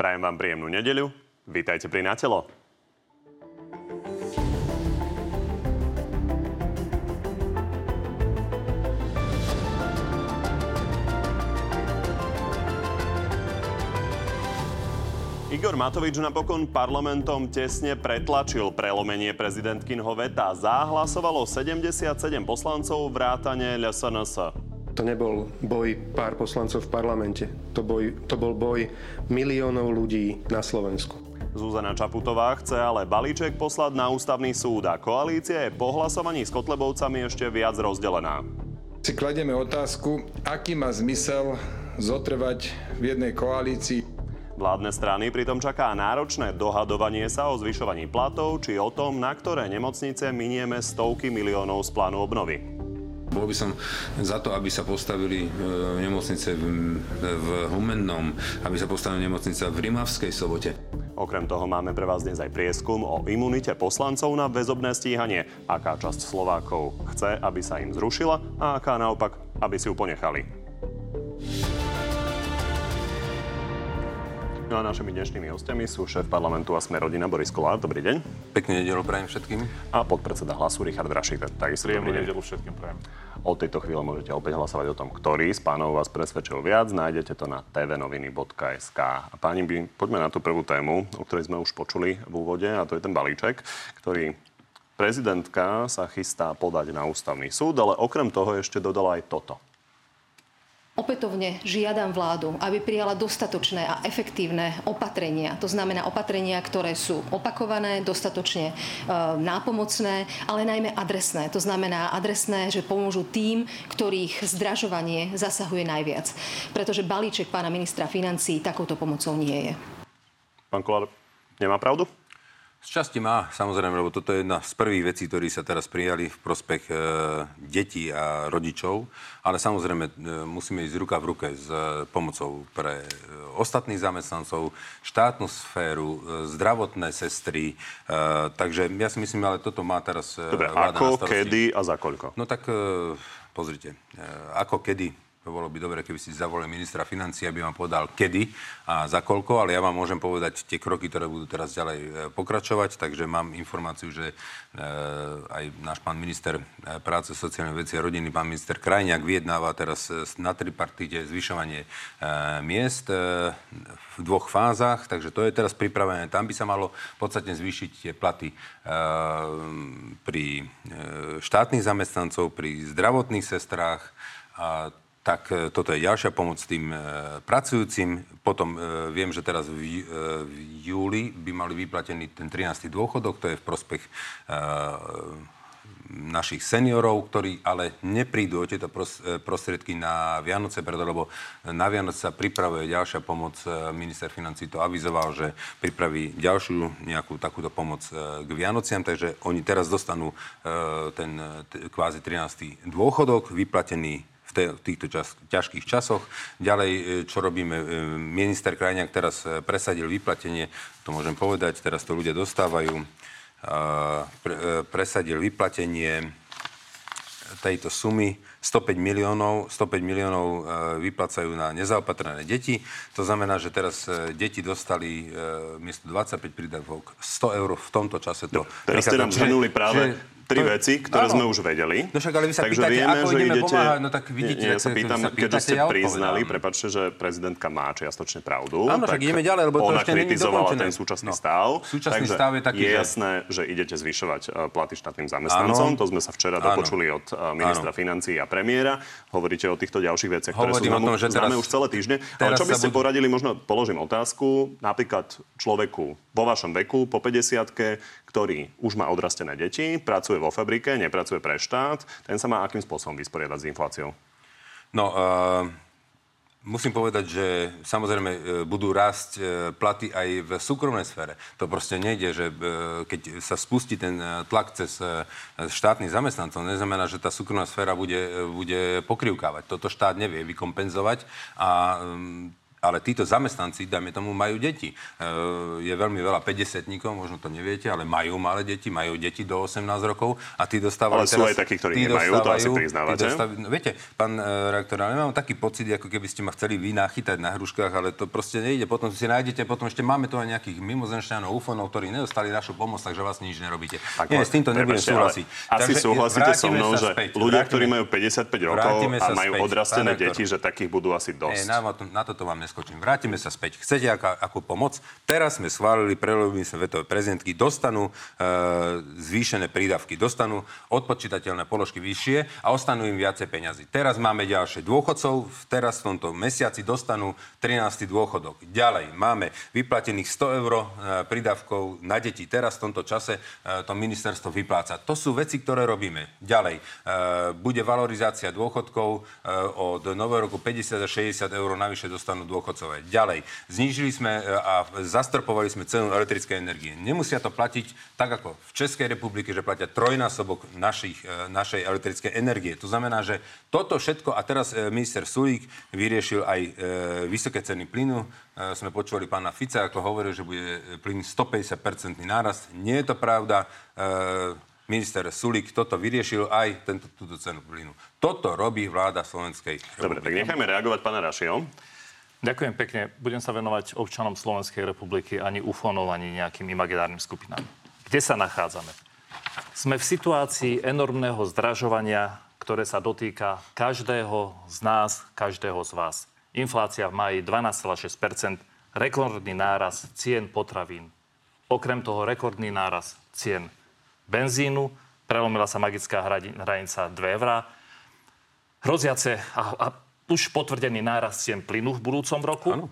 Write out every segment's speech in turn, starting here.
Prajem vám príjemnú nedeľu. Vítajte pri Natelo. Igor Matovič napokon parlamentom tesne pretlačil prelomenie prezidentkinho veta. Zahlasovalo 77 poslancov vrátane LSNS. To nebol boj pár poslancov v parlamente. To, boj, to bol boj miliónov ľudí na Slovensku. Zuzana Čaputová chce ale balíček poslať na ústavný súd a koalícia je po hlasovaní s Kotlebovcami ešte viac rozdelená. Si kladieme otázku, aký má zmysel zotrvať v jednej koalícii Vládne strany pritom čaká náročné dohadovanie sa o zvyšovaní platov či o tom, na ktoré nemocnice minieme stovky miliónov z plánu obnovy. Bol by som za to, aby sa postavili e, nemocnice v, Humennom, aby sa postavili nemocnice v Rimavskej sobote. Okrem toho máme pre vás dnes aj prieskum o imunite poslancov na väzobné stíhanie. Aká časť Slovákov chce, aby sa im zrušila a aká naopak, aby si ju ponechali. No a našimi dnešnými hostiami sú šéf parlamentu a sme rodina Boris Kolár. Dobrý deň. Pekný nedelu prajem všetkým. A podpredseda hlasu Richard Brašik. Takisto Príjemnú nedelu všetkým prajem. Od tejto chvíle môžete opäť hlasovať o tom, ktorý z pánov vás presvedčil viac. Nájdete to na tvnoviny.sk. A páni, by, poďme na tú prvú tému, o ktorej sme už počuli v úvode, a to je ten balíček, ktorý prezidentka sa chystá podať na ústavný súd, ale okrem toho ešte dodala aj toto. Opätovne žiadam vládu, aby prijala dostatočné a efektívne opatrenia. To znamená opatrenia, ktoré sú opakované, dostatočne e, nápomocné, ale najmä adresné. To znamená adresné, že pomôžu tým, ktorých zdražovanie zasahuje najviac. Pretože balíček pána ministra financí takouto pomocou nie je. Pán Kolár, nemá pravdu? Z časti má, samozrejme, lebo toto je jedna z prvých vecí, ktorí sa teraz prijali v prospech e, detí a rodičov, ale samozrejme e, musíme ísť ruka v ruke s e, pomocou pre e, ostatných zamestnancov, štátnu sféru, e, zdravotné sestry, e, takže ja si myslím, ale toto má teraz e, Dobre, ako, kedy a za koľko? No tak e, pozrite, e, ako kedy bolo by dobre, keby si zavolali ministra financí, aby vám povedal kedy a za koľko, ale ja vám môžem povedať tie kroky, ktoré budú teraz ďalej e, pokračovať, takže mám informáciu, že e, aj náš pán minister e, práce, sociálnej veci a rodiny, pán minister Krajňák vyjednáva teraz na tripartite zvyšovanie miest v dvoch fázach, takže to je teraz pripravené. Tam by sa malo podstatne zvýšiť tie platy pri štátnych zamestnancov, pri zdravotných sestrách a tak e, toto je ďalšia pomoc tým e, pracujúcim. Potom e, viem, že teraz v, v júli by mali vyplatený ten 13. dôchodok, to je v prospech našich seniorov, ktorí ale neprídu o tieto prostriedky na Vianoce, preto lebo na Vianoce sa pripravuje ďalšia pomoc. Minister financí to avizoval, že pripraví ďalšiu nejakú takúto pomoc k Vianociam, takže oni teraz dostanú ten kvázi 13. dôchodok, vyplatený v týchto čas, ťažkých časoch. Ďalej, e, čo robíme, e, minister Krajňák teraz e, presadil vyplatenie, to môžem povedať, teraz to ľudia dostávajú, presadil vyplatenie tejto sumy 105 miliónov, 105 miliónov vyplacajú na nezaopatrené deti. To znamená, že teraz deti dostali miesto 25 prídavok 100 eur v tomto čase. To no, teraz ste nám zhrnuli práve že, tri to, veci, ktoré áno. sme už vedeli. No však, ale vy sa Takže pýtate, vieme, ako že idete, pomáhať, no tak vidíte. Nie, ja sa pýtam, keďže ste ja priznali, prepačte, že prezidentka má čiastočne pravdu. Áno, tak ideme ďalej, lebo to ešte není dokončené. ten súčasný no. stav. Súčasný Takže stav je taký, je jasné, že idete zvyšovať e, platy štátnym zamestnancom. To sme sa včera dopočuli od e, ministra financií a premiéra. Hovoríte o týchto ďalších veciach, ktoré sú známe už celé týždne. Ale čo by ste poradili, možno položím otázku, napríklad človeku vo vašom veku, po 50 ktorý už má odrastené deti, pracuje vo fabrike, nepracuje pre štát, ten sa má akým spôsobom vysporiadať s infláciou? No, uh, musím povedať, že samozrejme uh, budú rásť uh, platy aj v súkromnej sfére. To proste nejde, že keď sa spustí ten tlak cez štátnych zamestnancov, neznamená, že tá súkromná sféra bude, bude pokrivkávať. Toto štát nevie vykompenzovať a ale títo zamestnanci, dajme tomu, majú deti. E, je veľmi veľa 50 možno to neviete, ale majú malé deti, majú deti do 18 rokov a tí dostávajú... Ale sú teraz, aj takí, ktorí nemajú, to asi priznávate. Dostáv, no, viete, pán e, reaktor, ale mám taký pocit, ako keby ste ma chceli vy nachytať na hruškách, ale to proste nejde. Potom si nájdete, potom ešte máme tu aj nejakých mimozemšťanov, ufonov, ktorí nedostali našu pomoc, takže vás nič nerobíte. Tak, Nie, s týmto nebudem súhlasiť. Asi súhlasíte so mnou, že ľudia, ktorí majú 55 rokov a majú odrastené deti, že takých budú asi dosť. Na toto vám neskočím. Vrátime sa späť. Chcete aká, akú pomoc? Teraz sme schválili, prelobili sme vetové prezidentky, dostanú e, zvýšené prídavky, dostanú odpočítateľné položky vyššie a ostanú im viacej peňazí. Teraz máme ďalšie dôchodcov, teraz v tomto mesiaci dostanú 13. dôchodok. Ďalej máme vyplatených 100 eur e, prídavkov na deti. Teraz v tomto čase e, to ministerstvo vypláca. To sú veci, ktoré robíme. Ďalej e, bude valorizácia dôchodkov e, od nového roku 50 až 60 eur navyše dostanú dôchodcové. Ďalej, znížili sme e, a zastrpovali sme cenu elektrickej energie. Nemusia to platiť tak ako v Českej republike, že platia trojnásobok našich, e, našej elektrickej energie. To znamená, že toto všetko, a teraz e, minister Sulík vyriešil aj vysoké ceny plynu. Sme počúvali pána Fica, ako hovoril, že bude plyn 150-percentný nárast. Nie je to pravda minister Sulík toto vyriešil aj tento, túto cenu plynu. Toto robí vláda Slovenskej republiky. Dobre, tak nechajme reagovať pána Rašio. Ďakujem pekne. Budem sa venovať občanom Slovenskej republiky ani ufónov, ani nejakým imaginárnym skupinám. Kde sa nachádzame? Sme v situácii enormného zdražovania, ktoré sa dotýka každého z nás, každého z vás. Inflácia v maji 12,6% rekordný náraz cien potravín. Okrem toho rekordný náraz cien benzínu, prelomila sa magická hranica 2 eurá. Hroziace a, a už potvrdený nárast cien plynu v budúcom roku. Ano.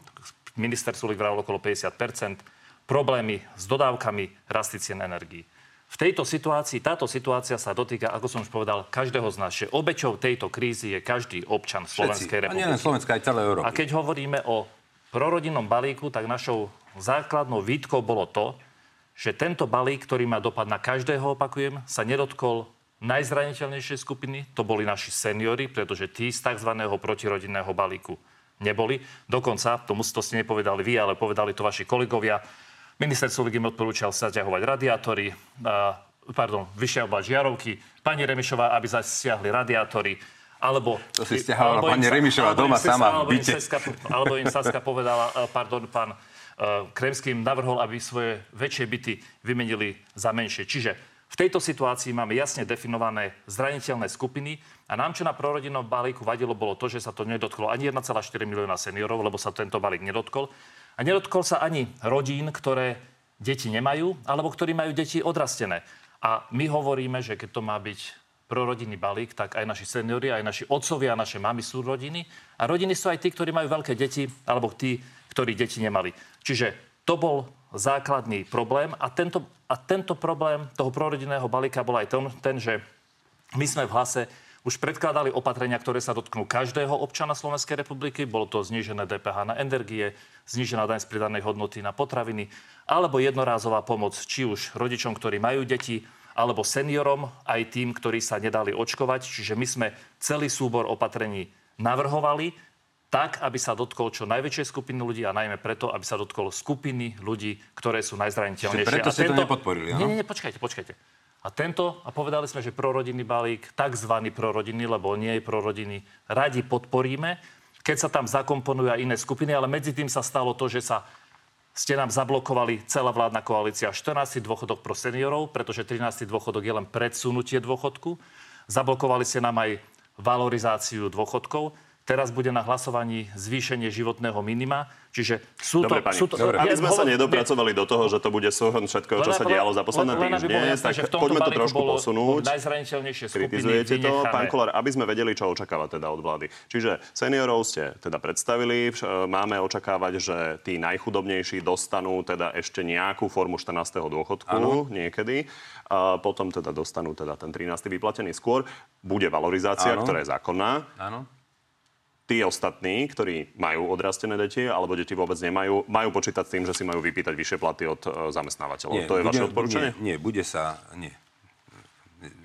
Minister Sulik vral okolo 50% Problémy s dodávkami, rasty cien energií. V tejto situácii, táto situácia sa dotýka, ako som už povedal, každého z nás. Obeťou tejto krízy je každý občan Slovenskej republiky. A nie len Slovenska, aj celé Európy. A keď hovoríme o prorodinnom balíku, tak našou základnou výtkou bolo to, že tento balík, ktorý má dopad na každého, opakujem, sa nedotkol najzraniteľnejšie skupiny, to boli naši seniory, pretože tí z tzv. protirodinného balíku neboli. Dokonca, tomu to ste nepovedali vy, ale povedali to vaši kolegovia, minister Sulik im odporúčal sa ťahovať radiátory, pardon, vyšiavať žiarovky, pani Remišová, aby zasiahli radiátory, alebo... To si stiahala pani Remišová doma sama v byte. Alebo im Saska povedala, pardon, pán Kremským navrhol, aby svoje väčšie byty vymenili za menšie. Čiže v tejto situácii máme jasne definované zraniteľné skupiny a nám, čo na prorodinnom balíku vadilo, bolo to, že sa to nedotklo ani 1,4 milióna seniorov, lebo sa tento balík nedotkol. A nedotkol sa ani rodín, ktoré deti nemajú, alebo ktorí majú deti odrastené. A my hovoríme, že keď to má byť prorodinný balík, tak aj naši seniori, aj naši otcovia, naše mamy sú rodiny. A rodiny sú aj tí, ktorí majú veľké deti, alebo tí, ktorí deti nemali. Čiže to bol základný problém a tento a tento problém toho prorodinného balíka bol aj ten, ten, že my sme v hlase už predkladali opatrenia, ktoré sa dotknú každého občana Slovenskej republiky. Bolo to znížené DPH na energie, znížená daň z pridanej hodnoty na potraviny, alebo jednorázová pomoc či už rodičom, ktorí majú deti, alebo seniorom, aj tým, ktorí sa nedali očkovať. Čiže my sme celý súbor opatrení navrhovali tak, aby sa dotkol čo najväčšej skupiny ľudí a najmä preto, aby sa dotkol skupiny ľudí, ktoré sú najzraniteľnejšie. Čiže preto ste tento... to nepodporili, Nie, nie, nie, počkajte, počkajte. A tento, a povedali sme, že prorodinný balík, takzvaný prorodinný, lebo nie je prorodinný, radi podporíme, keď sa tam zakomponujú aj iné skupiny, ale medzi tým sa stalo to, že sa ste nám zablokovali celá vládna koalícia 14. dôchodok pro seniorov, pretože 13. dôchodok je len predsunutie dôchodku. Zablokovali ste nám aj valorizáciu dôchodkov. Teraz bude na hlasovaní zvýšenie životného minima. Čiže sú Dobre, to... Pani, sú to Dobre, aby sme sa nedopracovali do toho, že to bude súhrn všetkého, čo sa dialo za posledné týždne, tak poďme to trošku posunúť. Najzraniteľnejšie skupiny Kritizujete to, pán Kolár, aby sme vedeli, čo očakávať teda od vlády. Čiže seniorov ste teda predstavili, máme očakávať, že tí najchudobnejší dostanú teda ešte nejakú formu 14. dôchodku ano. niekedy. A potom teda dostanú teda ten 13. vyplatený skôr. Bude valorizácia, ano. ktorá je zákonná. Áno tí ostatní, ktorí majú odrastené deti alebo deti vôbec nemajú, majú počítať s tým, že si majú vypýtať vyššie platy od uh, zamestnávateľov. Nie, to je bude, vaše odporúčanie? Nie, nie, bude sa... Nie.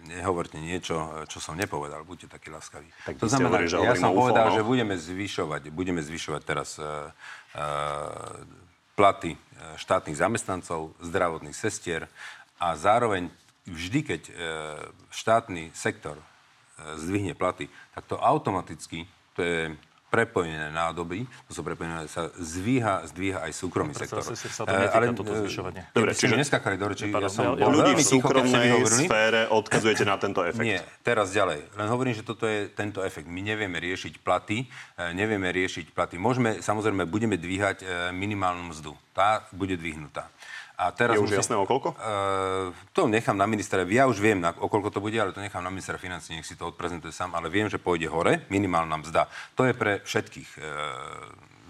nehovorte niečo, čo som nepovedal. Buďte takí láskaví. Tak to znamená, hovorí, že ja som povedal, že budeme zvyšovať, budeme zvyšovať teraz uh, uh, platy štátnych zamestnancov, zdravotných sestier a zároveň vždy, keď štátny sektor zdvihne platy, tak to automaticky, to je prepojené nádoby, to sú prepojené, sa zvíha, zdvíha aj súkromný sektor. Sa to netýka, ale, toto zvyšovanie. Dobre, čiže neskakali do reči, ja som ja, ľudí v súkromnej sfére odkazujete na tento efekt. Nie, teraz ďalej. Len hovorím, že toto je tento efekt. My nevieme riešiť platy, e, nevieme riešiť platy. Môžeme, samozrejme, budeme dvíhať minimálnu mzdu. Tá bude dvihnutá. A teraz je už musím, jasné o koľko? Uh, to nechám na ministra. Ja už viem, na, o koľko to bude, ale to nechám na ministra financí, nech si to odprezentuje sám. Ale viem, že pôjde hore, minimálna mzda. To je pre všetkých uh,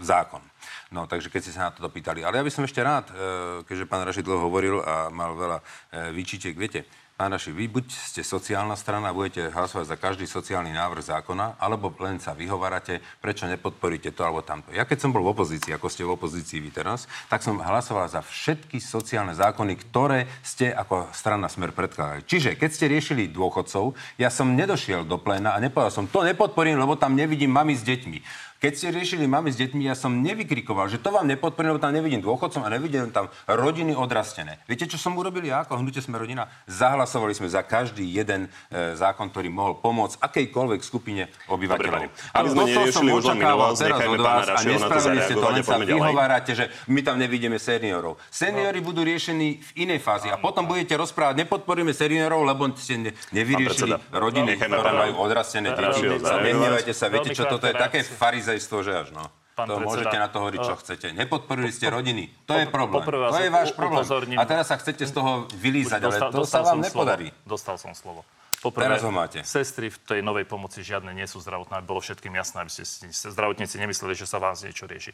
zákon. No, takže keď ste sa na to pýtali. Ale ja by som ešte rád, uh, keďže pán Rašid dlho hovoril a mal veľa uh, výčitek, viete, Pán Raši, vy buď ste sociálna strana, budete hlasovať za každý sociálny návrh zákona, alebo len sa vyhovárate, prečo nepodporíte to alebo tamto. Ja keď som bol v opozícii, ako ste v opozícii vy teraz, tak som hlasoval za všetky sociálne zákony, ktoré ste ako strana Smer predkladali. Čiže keď ste riešili dôchodcov, ja som nedošiel do pléna a nepovedal som, to nepodporím, lebo tam nevidím mami s deťmi. Keď ste riešili mami s deťmi, ja som nevykrikoval, že to vám nepodporím, lebo tam nevidím dôchodcom a nevidím tam rodiny odrastené. Viete, čo som urobil ja ako hnutie sme rodina? Zahlasovali sme za každý jeden e, zákon, ktorý mohol pomôcť akejkoľvek skupine obyvateľov. Ale sme neriešili už len minulosť, teraz od vás a nespravili ste to, len sa vyhovárate, že my tam nevidíme seniorov. Seniory no. budú riešení v inej fázi a potom budete rozprávať, nepodporíme seniorov, lebo ste nevyriešili rodiny, ktoré majú odrastené deti. Nehnevajte sa, viete čo, toto je také farize farizejstvo, že až no. Pán to predseda, môžete na to hovoriť, čo chcete. Nepodporili ste rodiny. To je problém. To je váš problém. A teraz sa chcete z toho vylízať, ale to sa vám nepodarí. Dostal som slovo. Poprvé, Teraz ho máte. Sestry v tej novej pomoci žiadne nie sú zdravotné, aby bolo všetkým jasné, aby ste zdravotníci nemysleli, že sa vás niečo rieši.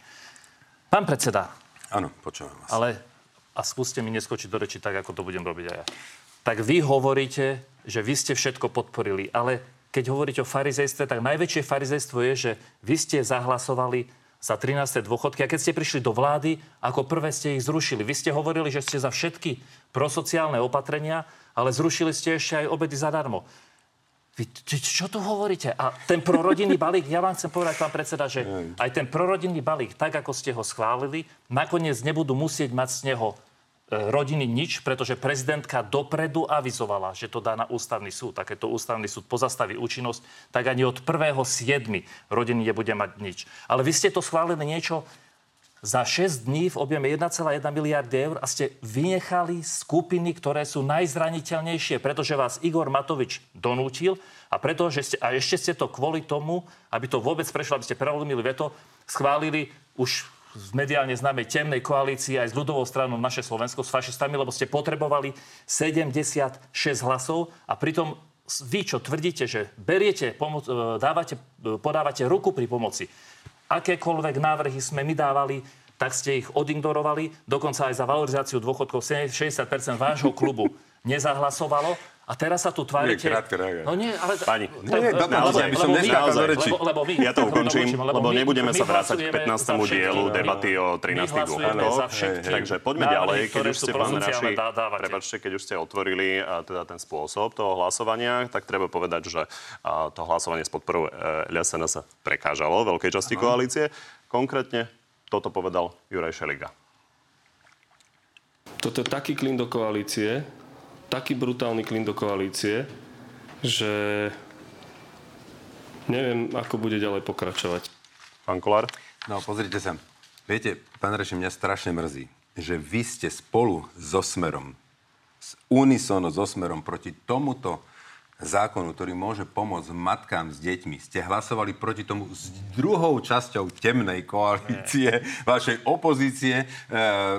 Pán predseda. Áno, počúvam vás. Ale, a skúste mi neskočiť do reči tak, ako to budem robiť aj ja. Tak vy hovoríte, že vy ste všetko podporili, ale keď hovoríte o farizejstve, tak najväčšie farizejstvo je, že vy ste zahlasovali za 13. dôchodky a keď ste prišli do vlády, ako prvé ste ich zrušili. Vy ste hovorili, že ste za všetky prosociálne opatrenia, ale zrušili ste ešte aj obedy zadarmo. Vy, čo tu hovoríte? A ten prorodinný balík, ja vám chcem povedať, pán predseda, že aj ten prorodinný balík, tak ako ste ho schválili, nakoniec nebudú musieť mať z neho rodiny nič, pretože prezidentka dopredu avizovala, že to dá na ústavný súd. A keď to ústavný súd pozastaví účinnosť, tak ani od 1.7. rodiny nebude mať nič. Ale vy ste to schválili niečo za 6 dní v objeme 1,1 miliardy eur a ste vynechali skupiny, ktoré sú najzraniteľnejšie, pretože vás Igor Matovič donútil a, preto, že ste, a ešte ste to kvôli tomu, aby to vôbec prešlo, aby ste prelomili veto, schválili už v mediálne známej temnej koalícii aj s ľudovou stranou naše Slovensko s fašistami, lebo ste potrebovali 76 hlasov a pritom vy, čo tvrdíte, že beriete, pomoc, e, dávate, e, podávate ruku pri pomoci, akékoľvek návrhy sme my dávali, tak ste ich odignorovali, dokonca aj za valorizáciu dôchodkov 60% vášho klubu nezahlasovalo a teraz sa tu tvárite... Nie, krátke No nie, ale... Pani, nie, nie, lebo, by som neskákal reči. Lebo, lebo my, ja to ukončím, lebo, lebo nebudeme sa vrácať k 15. dielu debaty o 13. dôchodkoch. Takže poďme ďalej, keď už ste, pán Raši, prepačte, keď už ste otvorili teda ten spôsob toho hlasovania, tak treba povedať, že to hlasovanie s podporou e, LSNS prekážalo veľkej časti koalície. Konkrétne toto povedal Juraj Šeliga. Toto je taký klin do koalície, taký brutálny klin do koalície, že neviem, ako bude ďalej pokračovať. Pán Kolár? No, pozrite sa. Viete, pán Reši, mňa strašne mrzí, že vy ste spolu so Smerom, unisono so Smerom proti tomuto zákonu, ktorý môže pomôcť matkám s deťmi, ste hlasovali proti tomu s druhou časťou temnej koalície, Nie. vašej opozície. E,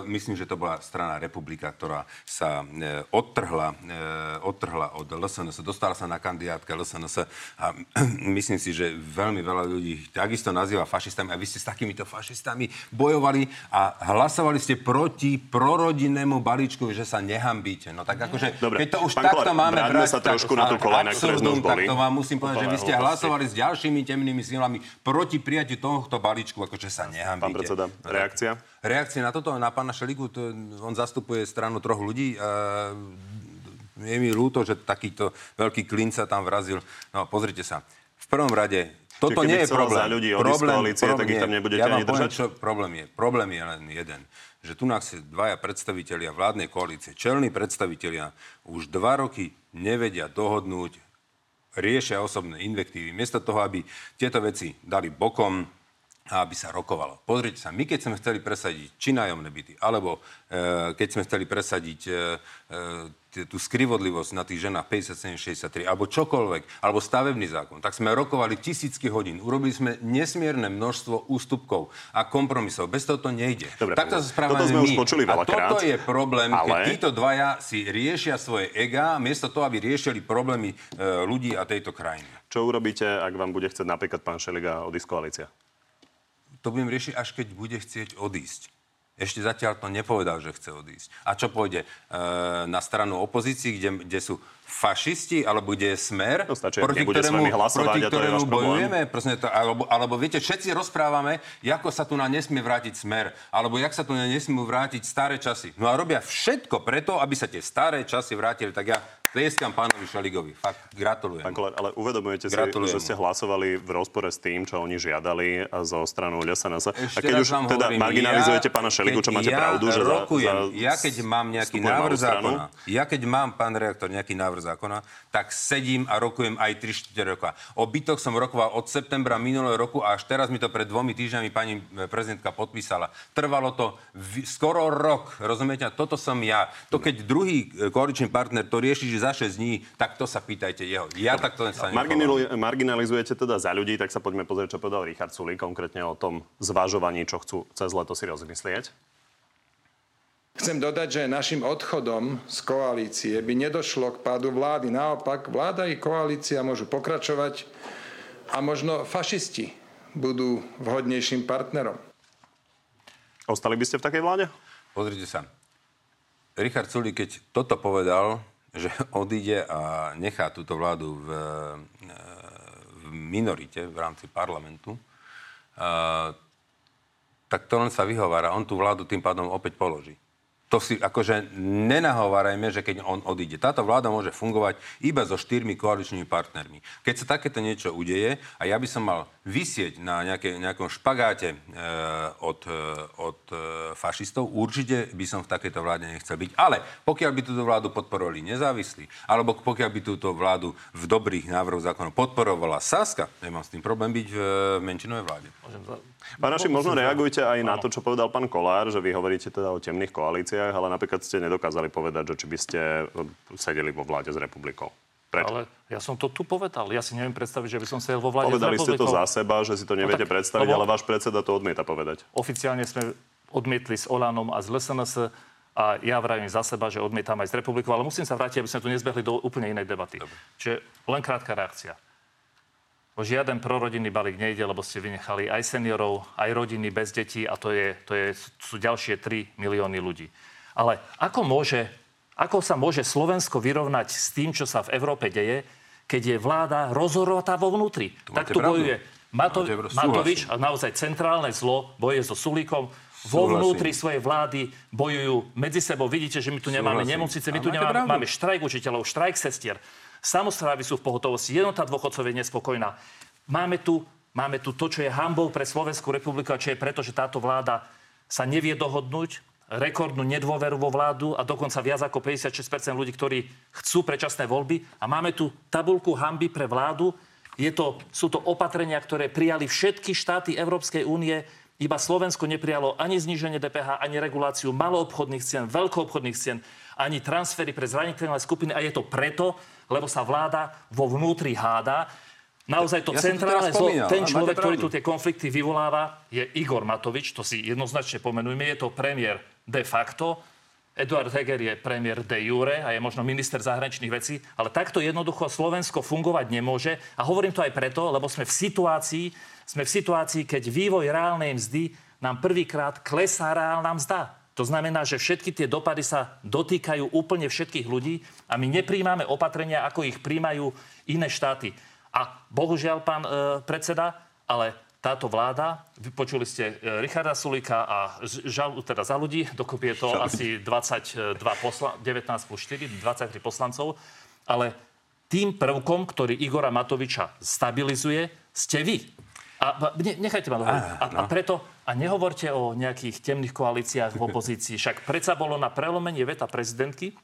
myslím, že to bola strana Republika, ktorá sa e, odtrhla, e, odtrhla od LSNS, dostala sa na kandidátke LSNS a myslím si, že veľmi veľa ľudí takisto nazýva fašistami a vy ste s takýmito fašistami bojovali a hlasovali ste proti prorodinnému balíčku, že sa nehambíte. No tak akože, Dobre, keď to už takto Kolár, máme brať, sa trošku na tú kolaj, ktoré sme už boli. Tak to vám musím povedať, že vy ste hlasovali s ďalšími temnými silami proti prijatiu tohto balíčku, akože sa nehambíte. Pán predseda, reakcia? Reakcia na toto, na pána Šeligu, to, on zastupuje stranu troch ľudí. je mi ľúto, že takýto veľký klin sa tam vrazil. No, pozrite sa. V prvom rade, toto nie je problém. Za ľudí problém, koalície, problém, tak ich tam nebudete ja ani držať? Poviem, čo problém je. Problém je len jeden že tu nás dvaja predstavitelia vládnej koalície, čelní predstavitelia, už dva roky nevedia dohodnúť, riešia osobné invektívy. Miesto toho, aby tieto veci dali bokom, a aby sa rokovalo. Pozrite sa, my keď sme chceli presadiť či nájomné byty, alebo e, keď sme chceli presadiť e, e, tú skrivodlivosť na tých ženách 57-63, alebo čokoľvek, alebo stavebný zákon, tak sme rokovali tisícky hodín. Urobili sme nesmierne množstvo ústupkov a kompromisov. Bez toho to nejde. Dobre, Takto sa správame toto sme my. už počuli A toto je problém, ale... keď títo dvaja si riešia svoje ega, miesto toho, aby riešili problémy e, ľudí a tejto krajiny. Čo urobíte, ak vám bude chcieť napríklad pán Šeliga odísť koalícia? to budem riešiť, až keď bude chcieť odísť. Ešte zatiaľ to nepovedal, že chce odísť. A čo pôjde? E, na stranu opozícii, kde, kde sú fašisti, alebo kde je smer, no, stačí, proti ktorému, proti ktorému bojujeme. To, alebo, alebo viete, všetci rozprávame, ako sa tu na nesmie vrátiť smer, alebo jak sa tu na nesmú vrátiť staré časy. No a robia všetko preto, aby sa tie staré časy vrátili. Tak ja Tlieskam pánovi Šeligovi. Fakt, gratulujem. Pán Kolár, ale uvedomujete gratulujem si, že ste hlasovali v rozpore s tým, čo oni žiadali zo stranu LSNS. A keď už teda hovorím, marginalizujete ja, pána Šeligu, čo máte ja pravdu, že rokujem, za, za ja keď mám nejaký návrh zákona, ja keď mám, pán reaktor, nejaký návrh zákona, tak sedím a rokujem aj 3-4 roka. O bytoch som rokoval od septembra minulého roku a až teraz mi to pred dvomi týždňami pani e, prezidentka podpísala. Trvalo to v, skoro rok, rozumiete? Toto som ja. To keď druhý e, koaličný partner to rieši, že za 6 dní, tak to sa pýtajte jeho. Ja Dobre. takto sa Marginalizujete teda za ľudí, tak sa poďme pozrieť, čo povedal Richard Sulík konkrétne o tom zvažovaní, čo chcú cez leto si rozmyslieť. Chcem dodať, že našim odchodom z koalície by nedošlo k pádu vlády. Naopak, vláda i koalícia môžu pokračovať a možno fašisti budú vhodnejším partnerom. Ostali by ste v takej vláde? Pozrite sa. Richard Sulík, keď toto povedal, že odíde a nechá túto vládu v, v minorite v rámci parlamentu, tak to len sa vyhovára. On tú vládu tým pádom opäť položí to si akože nenahovárajme, že keď on odíde. Táto vláda môže fungovať iba so štyrmi koaličnými partnermi. Keď sa takéto niečo udeje a ja by som mal vysieť na nejaké, nejakom špagáte e, od, e, od e, fašistov, určite by som v takejto vláde nechcel byť. Ale pokiaľ by túto vládu podporovali nezávislí, alebo pokiaľ by túto vládu v dobrých návrhoch zákonov podporovala Saska, nemám s tým problém byť v, v menšinovej vláde. Pán Raši, možno reagujte aj na to, čo povedal pán Kolár, že vy hovoríte teda o temných koalíciách, ale napríklad ste nedokázali povedať, že či by ste sedeli vo vláde s republikou. Prečo? Ale ja som to tu povedal. Ja si neviem predstaviť, že by som sedel vo vláde Povedali ste to za seba, že si to no neviete no tak, predstaviť, ale váš predseda to odmieta povedať. Oficiálne sme odmietli s Olanom a s LSNS a ja vravím za seba, že odmietam aj s republikou, ale musím sa vrátiť, aby sme tu nezbehli do úplne inej debaty. Dobre. Čiže len krátka reakcia. O žiaden prorodinný balík nejde, lebo ste vynechali aj seniorov, aj rodiny bez detí a to, je, to je, sú ďalšie 3 milióny ľudí. Ale ako môže ako sa môže Slovensko vyrovnať s tým, čo sa v Európe deje, keď je vláda rozhodnutá vo vnútri? Tak tu bojuje Mato- Matovič a naozaj centrálne zlo boje so Sulíkom. Vo vnútri svojej vlády bojujú medzi sebou. Vidíte, že my tu nemáme Súhlasím. nemocnice, my tu nemáme, máme štrajk učiteľov, štrajk sestier. Samozprávy sú v pohotovosti, jednota dôchodcov je nespokojná. Máme tu, máme tu to, čo je hambou pre Slovenskú republiku a čo je preto, že táto vláda sa nevie dohodnúť, rekordnú nedôveru vo vládu a dokonca viac ako 56% ľudí, ktorí chcú predčasné voľby. A máme tu tabulku hamby pre vládu. Je to, sú to opatrenia, ktoré prijali všetky štáty Európskej únie. Iba Slovensko neprijalo ani zníženie DPH, ani reguláciu maloobchodných cien, veľkoobchodných cien, ani transfery pre zraniteľné skupiny. A je to preto, lebo sa vláda vo vnútri háda. Naozaj to ja centrálne zlo, ten človek, ktorý tu tie konflikty vyvoláva, je Igor Matovič, to si jednoznačne pomenujme, je to premiér de facto. Eduard Heger je premiér de jure a je možno minister zahraničných vecí, ale takto jednoducho Slovensko fungovať nemôže. A hovorím to aj preto, lebo sme v situácii, sme v situácii, keď vývoj reálnej mzdy nám prvýkrát klesá reálna mzda. To znamená, že všetky tie dopady sa dotýkajú úplne všetkých ľudí a my nepríjmame opatrenia, ako ich príjmajú iné štáty. A bohužiaľ, pán e, predseda, ale táto vláda, vypočuli ste e, Richarda Sulika a žal, teda za ľudí, dokopy je to Žal. asi 22 posla, 19 plus 4, 23 poslancov, ale tým prvkom, ktorý Igora Matoviča stabilizuje, ste vy. A ne, nechajte ma dohovoriť. A, a no. preto, a nehovorte o nejakých temných koalíciách v opozícii. Však predsa bolo na prelomenie veta prezidentky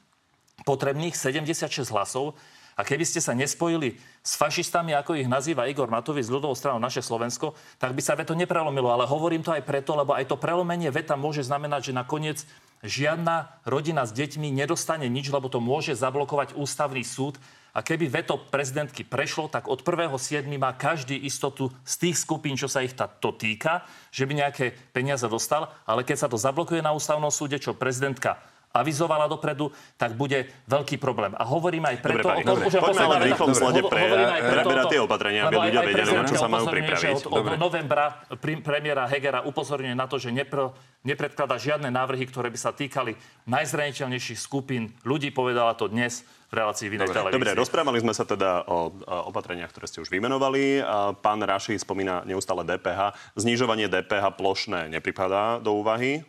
potrebných 76 hlasov a keby ste sa nespojili s fašistami, ako ich nazýva Igor Matovič z ľudovou stranou naše Slovensko, tak by sa veto neprelomilo. Ale hovorím to aj preto, lebo aj to prelomenie veta môže znamenať, že nakoniec žiadna rodina s deťmi nedostane nič, lebo to môže zablokovať ústavný súd. A keby veto prezidentky prešlo, tak od 1.7. má každý istotu z tých skupín, čo sa ich to týka, že by nejaké peniaze dostal. Ale keď sa to zablokuje na ústavnom súde, čo prezidentka avizovala dopredu, tak bude veľký problém. A hovorím aj preto... Dobre, dobre. Poďme v rýchlom slade pre, preberať tie opatrenia, aby ľudia vedeli, na čo sa majú pripraviť. Od, od novembra premiéra Hegera upozorňuje na to, že nepr, nepredkladá žiadne návrhy, ktoré by sa týkali najzraniteľnejších skupín ľudí. Povedala to dnes v relácii v inej Dobre, Dobre, rozprávali sme sa teda o, opatreniach, ktoré ste už vymenovali. Pán Raši spomína neustále DPH. Znižovanie DPH plošné nepripadá do úvahy?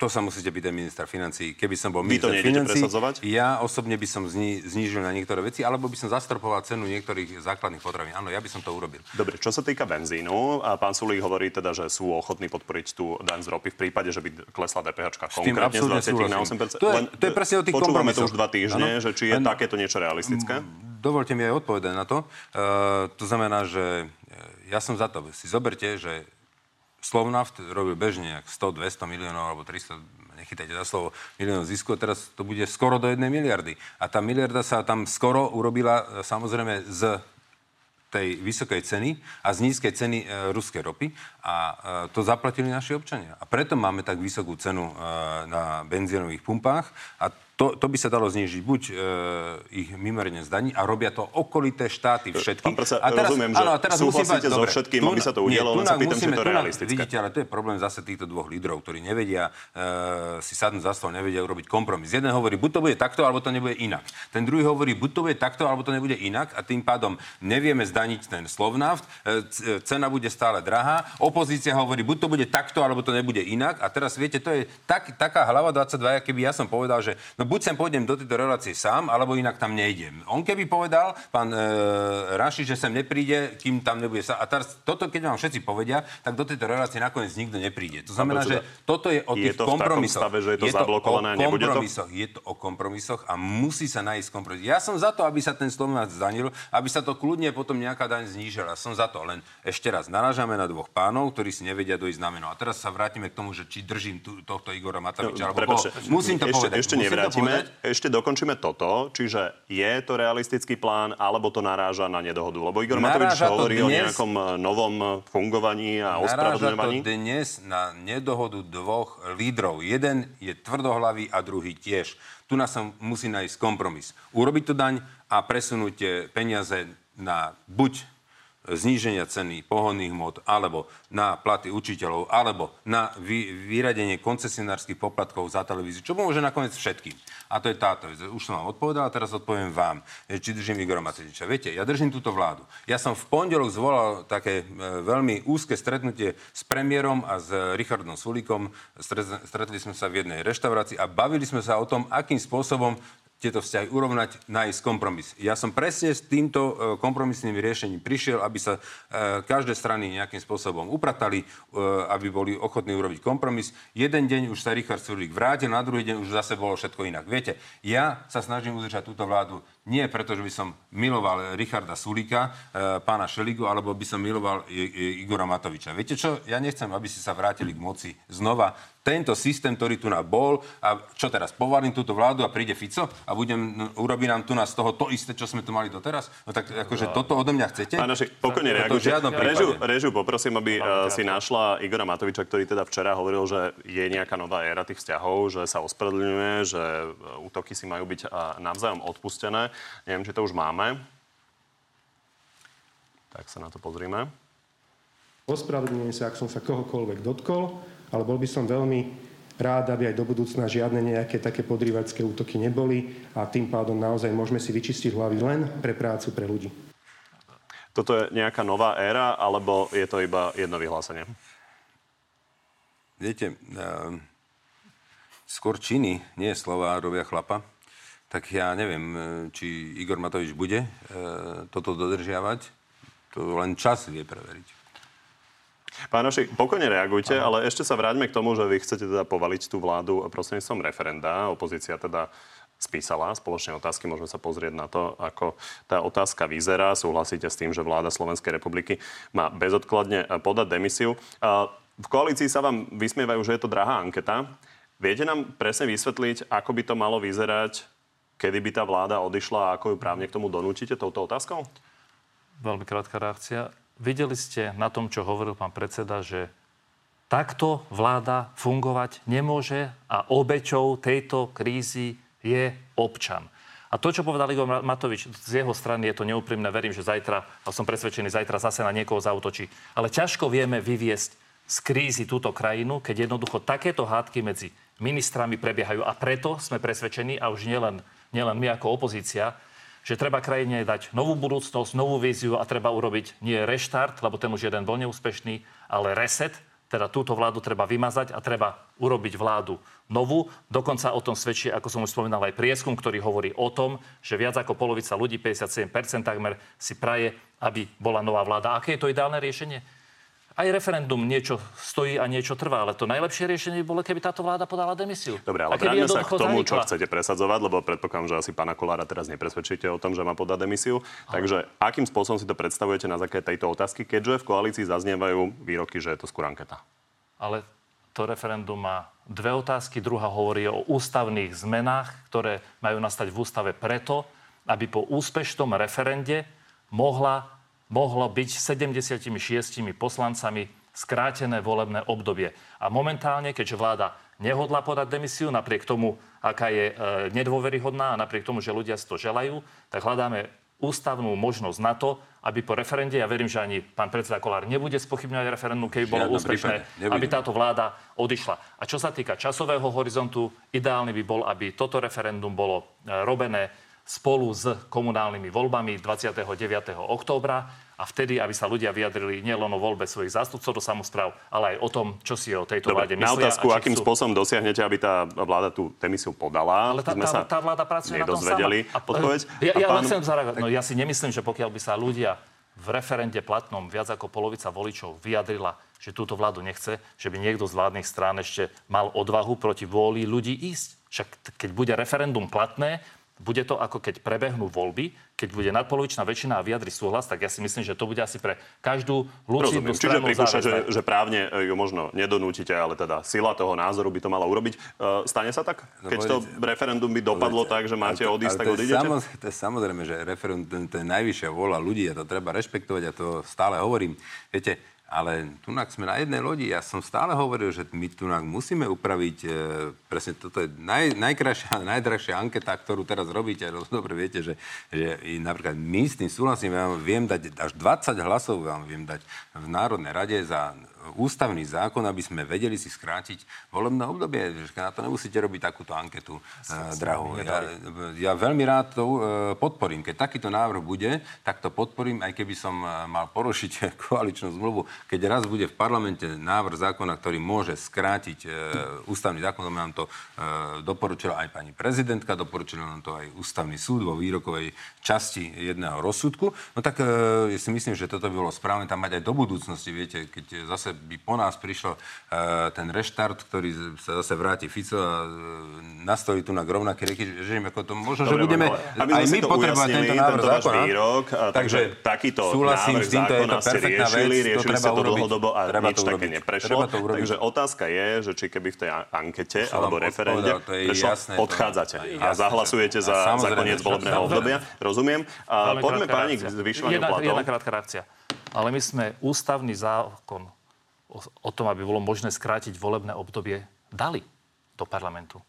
To sa musíte pýtať ministra financí. Keby som bol minister financí, ja osobne by som zni, znížil na niektoré veci, alebo by som zastropoval cenu niektorých základných potravín. Áno, ja by som to urobil. Dobre, čo sa týka benzínu, a pán Sulík hovorí teda, že sú ochotní podporiť tú daň z ropy v prípade, že by klesla DPH konkrétne z 20 na 8%. To je, to je presne o tých Počúvame to už dva týždne, ano? že či je ano. takéto niečo realistické? Dovolte mi aj odpovedať na to. Uh, to znamená, že e, ja som za to. Si zoberte, že Slovnaft robil bežne 100-200 miliónov alebo 300, nechytajte za slovo, miliónov zisku a teraz to bude skoro do jednej miliardy. A tá miliarda sa tam skoro urobila e, samozrejme z tej vysokej ceny a z nízkej ceny e, ruskej ropy a e, to zaplatili naši občania. A preto máme tak vysokú cenu e, na benzínových pumpách a to, to by sa dalo znižiť buď e, ich mimerne zdaní a robia to okolité štáty všetky. Pán predsa, a teraz, rozumiem, že áno, teraz súhlasíte so dobre, všetkým, aby sa to udialo, len sa pýtam, musíme, či to realistické. Vidíte, ale to je problém zase týchto dvoch lídrov, ktorí nevedia e, si sadnúť za stôl, nevedia urobiť kompromis. Jeden hovorí, buď to bude takto, alebo to nebude inak. Ten druhý hovorí, buď to bude takto, alebo to nebude inak a tým pádom nevieme zdaniť ten slovnaft, e, e, cena bude stále drahá, opozícia hovorí, buď to bude takto, alebo to nebude inak a teraz viete, to je tak, taká hlava 22, keby ja som povedal, že no buď sem pôjdem do tejto relácie sám, alebo inak tam nejdem. On keby povedal, pán e, Raši, že sem nepríde, kým tam nebude sa. A teraz toto, keď vám všetci povedia, tak do tejto relácie nakoniec nikto nepríde. To znamená, že toto je o tých je to kompromisoch. Stave, že je to je zablokované to o kompromisoch. To? Je to o kompromisoch a musí sa nájsť kompromis. Ja som za to, aby sa ten Slovenát zdanil, aby sa to kľudne potom nejaká daň znížila. Som za to. Len ešte raz narážame na dvoch pánov, ktorí si nevedia dojsť na meno. A teraz sa vrátime k tomu, že či držím tu, tohto Igora Matoviča. No, alebo musím to ešte, povedať. Ešte nevrátime ešte dokončíme toto, čiže je to realistický plán, alebo to naráža na nedohodu? Lebo Igor Matovič hovorí dnes, o nejakom e, novom fungovaní a ospravedlňovaní. to dnes na nedohodu dvoch lídrov. Jeden je tvrdohlavý a druhý tiež. Tu nás sa musí nájsť kompromis. Urobiť to daň a presunúť peniaze na buď zníženia ceny pohonných hmot, alebo na platy učiteľov, alebo na vy, vyradenie koncesionárskych poplatkov za televíziu, čo pomôže nakoniec všetkým. A to je táto vec. Už som vám odpovedal a teraz odpoviem vám, či držím Igora Matoviča. Viete, ja držím túto vládu. Ja som v pondelok zvolal také e, veľmi úzke stretnutie s premiérom a s Richardom Sulíkom. Stretli sme sa v jednej reštaurácii a bavili sme sa o tom, akým spôsobom tieto vzťahy urovnať, nájsť kompromis. Ja som presne s týmto e, kompromisným riešením prišiel, aby sa e, každé strany nejakým spôsobom upratali, e, aby boli ochotní urobiť kompromis. Jeden deň už sa Richard Sulík vrátil, na druhý deň už zase bolo všetko inak. Viete, ja sa snažím udržať túto vládu nie preto, že by som miloval Richarda Sulíka, pána Šeligu, alebo by som miloval Igora Matoviča. Viete čo? Ja nechcem, aby ste sa vrátili k moci znova tento systém, ktorý tu na bol a čo teraz, povarím túto vládu a príde Fico a budem, no, urobí nám tu na z toho to isté, čo sme tu mali doteraz? No tak akože no. toto odo mňa chcete? Pán Našek, pokojne reagujte. Režu, režu, poprosím, aby uh, si našla Igora Matoviča, ktorý teda včera hovoril, že je nejaká nová éra tých vzťahov, že sa ospravedlňuje, že uh, útoky si majú byť uh, navzájom odpustené. Neviem, či to už máme. Tak sa na to pozrime. Ospravedlňujem sa, ak som sa kohokoľvek dotkol ale bol by som veľmi rád, aby aj do budúcna žiadne nejaké také podrývačské útoky neboli a tým pádom naozaj môžeme si vyčistiť hlavy len pre prácu pre ľudí. To toto je nejaká nová éra, alebo je to iba jedno vyhlásenie? Viete, uh, skôr činy, nie slova, robia chlapa. Tak ja neviem, e, či Igor Matovič bude uh, toto dodržiavať. To len čas vie preveriť. Pán Oši, pokojne reagujte, Aha. ale ešte sa vráťme k tomu, že vy chcete teda povaliť tú vládu prostredníctvom referenda. Opozícia teda spísala spoločné otázky. Môžeme sa pozrieť na to, ako tá otázka vyzerá. Súhlasíte s tým, že vláda Slovenskej republiky má bezodkladne podať demisiu. V koalícii sa vám vysmievajú, že je to drahá anketa. Viete nám presne vysvetliť, ako by to malo vyzerať, kedy by tá vláda odišla a ako ju právne k tomu donúčite touto otázkou? Veľmi krátka reakcia. Videli ste na tom, čo hovoril pán predseda, že takto vláda fungovať nemôže a obeťou tejto krízy je občan. A to, čo povedal Igor Matovič, z jeho strany je to neúprimné. Verím, že zajtra, a som presvedčený, zajtra zase na niekoho zautočí. Ale ťažko vieme vyviesť z krízy túto krajinu, keď jednoducho takéto hádky medzi ministrami prebiehajú. A preto sme presvedčení, a už nielen, nielen my ako opozícia, že treba krajine dať novú budúcnosť, novú víziu a treba urobiť nie reštart, lebo ten už jeden bol neúspešný, ale reset, teda túto vládu treba vymazať a treba urobiť vládu novú. Dokonca o tom svedčí, ako som už spomínal, aj prieskum, ktorý hovorí o tom, že viac ako polovica ľudí, 57% takmer, si praje, aby bola nová vláda. Aké je to ideálne riešenie? Aj referendum niečo stojí a niečo trvá, ale to najlepšie riešenie bolo, keby táto vláda podala demisiu. Dobre, ale vráťme sa k tomu, zanikla. čo chcete presadzovať, lebo predpokladám, že asi pána Kolára teraz nepresvedčíte o tom, že má podať demisiu. Ale. Takže akým spôsobom si to predstavujete na základe tejto otázky, keďže v koalícii zaznievajú výroky, že je to skôr anketa? Ale to referendum má dve otázky. Druhá hovorí o ústavných zmenách, ktoré majú nastať v ústave preto, aby po úspešnom referende mohla mohlo byť 76 poslancami skrátené volebné obdobie. A momentálne, keďže vláda nehodla podať demisiu, napriek tomu, aká je e, nedôveryhodná a napriek tomu, že ľudia si to želajú, tak hľadáme ústavnú možnosť na to, aby po referende, ja verím, že ani pán predseda Kolár nebude spochybňovať referendum, keby bolo úspešné, aby táto vláda odišla. A čo sa týka časového horizontu, ideálny by bol, aby toto referendum bolo e, robené spolu s komunálnymi voľbami 29. októbra a vtedy, aby sa ľudia vyjadrili nielen o voľbe svojich zástupcov do samozpráv, ale aj o tom, čo si o tejto Dobre, vláde myslia. Na otázku, akým sú... spôsobom dosiahnete, aby tá vláda tú demisiu podala, ale tá, sme tá, tá vláda pracuje na tom sama. A, odpoveď. Ja, ja, pán... chcem zareagovať. No, ja si nemyslím, že pokiaľ by sa ľudia v referende platnom viac ako polovica voličov vyjadrila, že túto vládu nechce, že by niekto z vládnych strán ešte mal odvahu proti vôli ľudí ísť. Však keď bude referendum platné, bude to ako keď prebehnú voľby, keď bude nadpolovičná väčšina a vyjadri súhlas, tak ja si myslím, že to bude asi pre každú lucidnú stranu Čiže pripúšťa, že, že právne ju možno nedonútite, ale teda sila toho názoru by to mala urobiť. Uh, stane sa tak? No, keď to referendum by dopadlo tak, že máte to, odísť, tak odídete? Samozrejme, to je samozrejme, že referendum to je najvyššia vola ľudí a to treba rešpektovať a to stále hovorím. Viete, ale tu sme na jednej lodi. Ja som stále hovoril, že my tu musíme upraviť, e, presne toto je naj, najkrajšia, najdrahšia anketa, ktorú teraz robíte. Dobre viete, že, že napríklad my s tým súhlasím, ja vám viem dať, až 20 hlasov vám viem dať v Národnej rade za ústavný zákon, aby sme vedeli si skrátiť volebné obdobie. Na to nemusíte robiť takúto anketu uh, drahú. Ja, ja veľmi rád to uh, podporím. Keď takýto návrh bude, tak to podporím, aj keby som mal porušiť koaličnú zmluvu. Keď raz bude v parlamente návrh zákona, ktorý môže skrátiť uh, ústavný zákon, to nám to doporučila aj pani prezidentka, doporučila nám to aj ústavný súd vo výrokovej časti jedného rozsudku, no tak si myslím, že toto by bolo správne tam mať aj do budúcnosti, viete, keď zase by po nás prišiel uh, ten reštart, ktorý sa zase vráti Fico a uh, nastojí tu na rovnaké reky, že ako to možno, Dobre, že budeme aby aj my potrebovať tento návrh zákona. Výrok, a takže takýto súhlasím návrh s týmto, je to perfektná riešili, vec, riešili to treba to dlhodobo a treba nič také neprešlo. Takže otázka je, že či keby v tej ankete alebo referende prešlo, odchádzate a zahlasujete za koniec volebného obdobia. Rozumiem. Poďme páni k zvyšovaniu platov. Jedna krátka reakcia. Ale my sme ústavný zákon o, o tom, aby bolo možné skrátiť volebné obdobie, dali do parlamentu.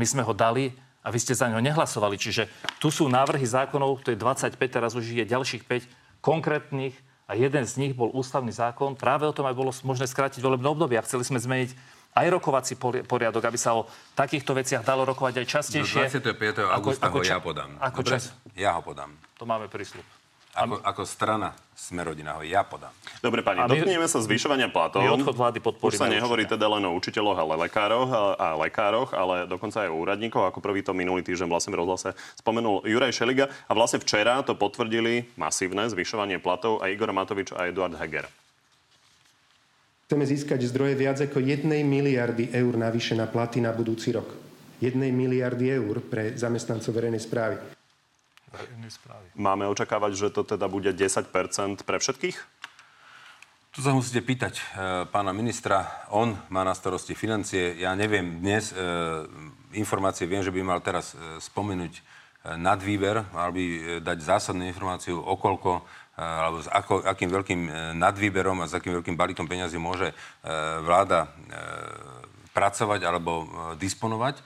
My sme ho dali a vy ste za neho nehlasovali. Čiže tu sú návrhy zákonov, to je 25, teraz už je ďalších 5 konkrétnych a jeden z nich bol ústavný zákon práve o tom, aby bolo možné skrátiť volebné obdobie. A chceli sme zmeniť aj rokovací poriadok, aby sa o takýchto veciach dalo rokovať aj častejšie. Do 25. augusta ako, ako ho ja podám. Ako čas? Ja ho podám. To máme prísľub. Ako, ako strana sme rodina ho ja podám. Dobre, pani, my, dotkneme sa zvyšovania platov. My odchod vlády podporíme. Už sa nehovorí určite. teda len o učiteľoch, ale lekároch a, a lekároch, ale dokonca aj o úradníkoch. Ako prvý to minulý týždeň vlastne v rozhlase spomenul Juraj Šeliga. A vlastne včera to potvrdili masívne zvyšovanie platov a Igor Matovič a Eduard Heger. Chceme získať zdroje viac ako 1 miliardy eur navyše na platy na budúci rok. 1 miliardy eur pre zamestnancov verejnej správy správy. Máme očakávať, že to teda bude 10 pre všetkých? Tu sa musíte pýtať e, pána ministra. On má na starosti financie. Ja neviem dnes, e, informácie viem, že by mal teraz e, spomenúť e, nadvýber, mal by e, dať zásadnú informáciu, okolko e, alebo s ako, akým veľkým e, nadvýberom a s akým veľkým balíkom peňazí môže e, vláda e, pracovať alebo e, disponovať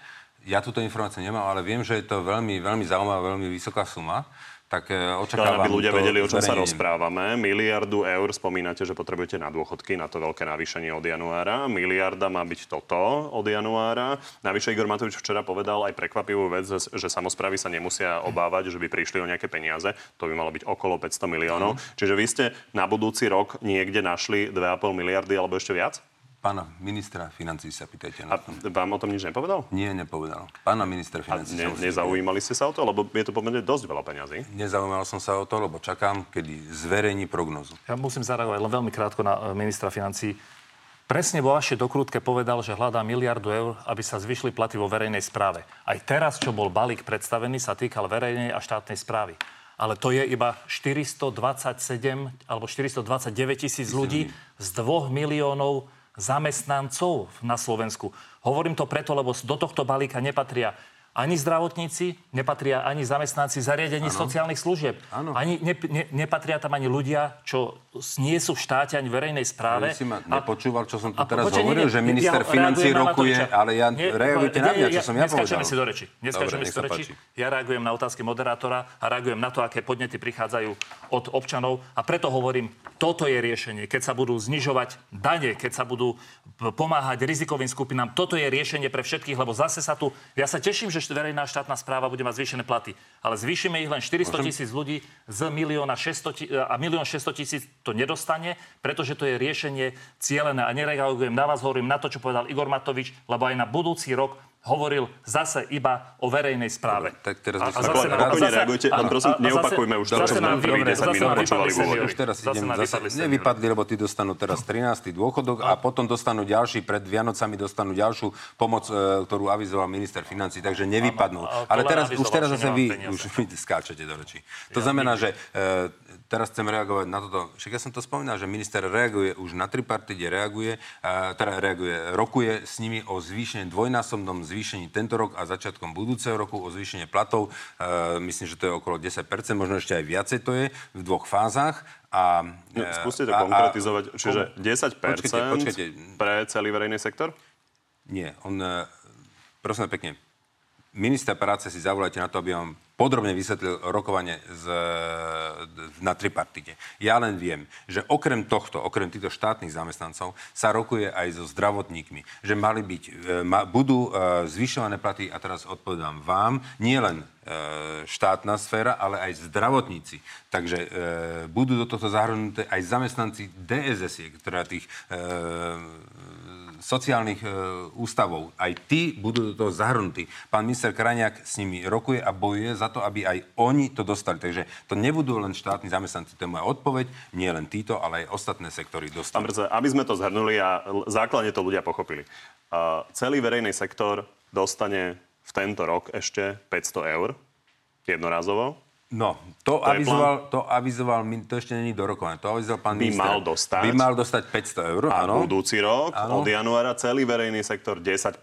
ja túto informáciu nemám, ale viem, že je to veľmi, veľmi zaujímavá, veľmi vysoká suma. Tak e, očakávam aby ľudia vedeli, o čom sa rozprávame. Miliardu eur spomínate, že potrebujete na dôchodky, na to veľké navýšenie od januára. Miliarda má byť toto od januára. Navyše Igor Matovič včera povedal aj prekvapivú vec, že samozprávy sa nemusia obávať, že by prišli o nejaké peniaze. To by malo byť okolo 500 miliónov. Mm. Čiže vy ste na budúci rok niekde našli 2,5 miliardy alebo ešte viac? Pána ministra financí sa pýtajte na to. A vám o tom nič nepovedal? Nie, nepovedal. Pána ministra financí. Ne, nezaujímali ste sa o to? Lebo je to pomerne dosť veľa peňazí. Nezaujímal som sa o to, lebo čakám, kedy zverejní prognozu. Ja musím zareagovať len veľmi krátko na e, ministra financí. Presne vo vašej dokrútke povedal, že hľadá miliardu eur, aby sa zvyšli platy vo verejnej správe. Aj teraz, čo bol balík predstavený, sa týkal verejnej a štátnej správy ale to je iba 427 alebo 429 tisíc ľudí z 2 miliónov zamestnancov na Slovensku. Hovorím to preto, lebo do tohto balíka nepatria ani zdravotníci, nepatria ani zamestnanci zariadení ano. sociálnych služieb. Ano. Ani ne, ne, nepatria tam ani ľudia, čo nie sú v štáte ani verejnej správe. Ja si ma nepočúval, čo som tu a, teraz poča, hovoril, nie, že minister ja financí rokuje, ale ja ne, reagujte na mňa, čo ja, som ja povedal. si do reči. Neskáčeme si do reči. Ja reagujem na otázky moderátora a reagujem na to, aké podnety prichádzajú od občanov a preto hovorím, toto je riešenie. Keď sa budú znižovať dane, keď sa budú pomáhať rizikovým skupinám, toto je riešenie pre všetkých, lebo zase sa tu... Ja sa teším, že verejná štátna správa bude mať zvýšené platy. Ale zvýšime ich len 400 tisíc ľudí z milióna 600 a milión 600 tisíc to nedostane, pretože to je riešenie cieľené. A nereagujem na vás, hovorím na to, čo povedal Igor Matovič, lebo aj na budúci rok hovoril zase iba o verejnej správe. Dobre, tak teraz a, a zase, a zase, reagujte, len prosím, neopakujme už to, čo sme prvých 10 minút počúvali v Už teraz idem, zase nevypadli, lebo tí dostanú teraz 13. dôchodok a potom dostanú ďalší, pred Vianocami dostanú ďalšiu pomoc, e, ktorú avizoval minister financí, takže nevypadnú. Ale teraz, už teraz zase vy, už vy skáčete do rečí. To znamená, že e, teraz chcem reagovať na toto. Však ja som to spomínal, že minister reaguje už na tripartite, reaguje, teda reaguje, rokuje s nimi o zvýšení, dvojnásobnom zvýšení tento rok a začiatkom budúceho roku o zvýšenie platov. Myslím, že to je okolo 10%, možno ešte aj viacej to je v dvoch fázach. A, no, skúste to a, konkretizovať. A, Čiže 10% počkejte, počkejte. pre celý verejný sektor? Nie. On, e, prosím pekne, minister práce si zavolajte na to, aby vám podrobne vysvetlil rokovanie z, na tripartite. Ja len viem, že okrem tohto, okrem týchto štátnych zamestnancov, sa rokuje aj so zdravotníkmi, že mali byť, e, budú e, zvyšované platy, a teraz odpovedám vám, nie len e, štátna sféra, ale aj zdravotníci. Takže e, budú do tohto zahrnuté aj zamestnanci DSS, ktorá tých e, sociálnych e, ústavov, aj tí budú do toho zahrnutí. Pán minister Krajniak s nimi rokuje a bojuje za to, aby aj oni to dostali. Takže to nebudú len štátni zamestnanci, to je moja odpoveď, nie len títo, ale aj ostatné sektory dostali. Pán aby sme to zhrnuli a základne to ľudia pochopili. Uh, celý verejný sektor dostane v tento rok ešte 500 eur jednorazovo No, to, to avizoval, to avizoval, to ešte není dorokované, to avizoval pán by minister. Mal dostať, by mal dostať 500 eur, a áno. budúci rok, áno. od januára, celý verejný sektor 10%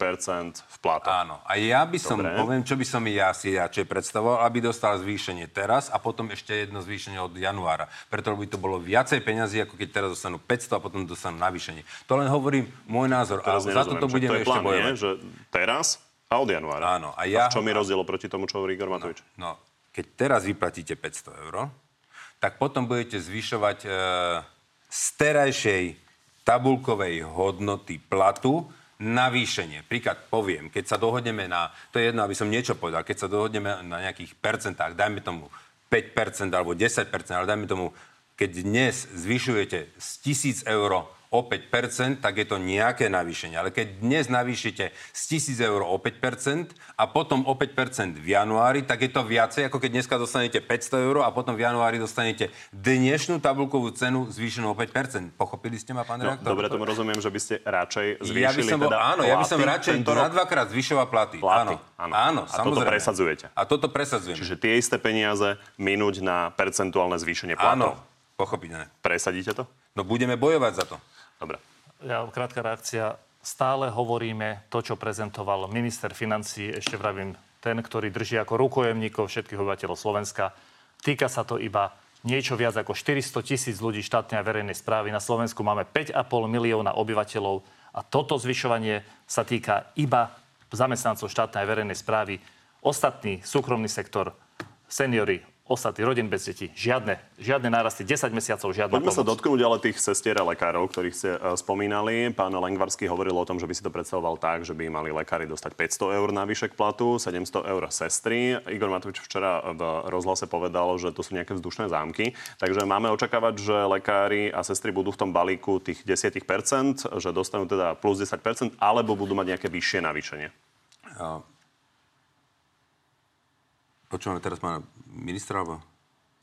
v platoch. Áno, a ja by som, Dobre. poviem, čo by som ja si ja predstavoval, aby dostal zvýšenie teraz a potom ešte jedno zvýšenie od januára. Preto by to bolo viacej peňazí, ako keď teraz dostanú 500 a potom dostanú navýšenie. To len hovorím môj názor teraz a za toto budeme to ešte bojovať. že teraz a od januára. Áno. A, ja, a v čom je rozdiel proti tomu, čo hovorí Igor Matovič? No, no keď teraz vyplatíte 500 eur, tak potom budete zvyšovať e, z terajšej tabulkovej hodnoty platu navýšenie. Príklad poviem, keď sa dohodneme na, to je jedno, aby som niečo povedal, keď sa dohodneme na nejakých percentách, dajme tomu 5% alebo 10%, ale dajme tomu, keď dnes zvyšujete z 1000 eur o 5%, tak je to nejaké navýšenie. Ale keď dnes navýšite z 1000 eur o 5% a potom o 5% v januári, tak je to viacej, ako keď dneska dostanete 500 eur a potom v januári dostanete dnešnú tabulkovú cenu zvýšenú o 5%. Pochopili ste ma, pán no, redaktor? Dobre, tomu rozumiem, že by ste radšej zvýšili ja by som bol, teda Áno, ja by som radšej na dvakrát zvyšoval platy. platy. Áno, áno, áno a samozrejme. toto presadzujete. A toto presadzujem. Čiže tie isté peniaze minúť na percentuálne zvýšenie platov. Áno, pochopiteľné. Presadíte to? No budeme bojovať za to. Dobre. Ja, krátka reakcia. Stále hovoríme to, čo prezentoval minister financí, ešte vravím, ten, ktorý drží ako rukojemníkov všetkých obyvateľov Slovenska. Týka sa to iba niečo viac ako 400 tisíc ľudí štátnej a verejnej správy. Na Slovensku máme 5,5 milióna obyvateľov a toto zvyšovanie sa týka iba zamestnancov štátnej a verejnej správy. Ostatný súkromný sektor, seniory, ostatní rodín bez detí. Žiadne, žiadne nárasty, 10 mesiacov, žiadna Poďme pomoc. sa dotknúť ale tých sestier a lekárov, ktorých ste uh, spomínali. Pán Lengvarský hovoril o tom, že by si to predstavoval tak, že by mali lekári dostať 500 eur navyše k platu, 700 eur sestry. Igor Matovič včera v rozhlase povedal, že to sú nejaké vzdušné zámky. Takže máme očakávať, že lekári a sestry budú v tom balíku tých 10%, že dostanú teda plus 10%, alebo budú mať nejaké vyššie navýšenie. Počúvame teraz pána ministra, alebo?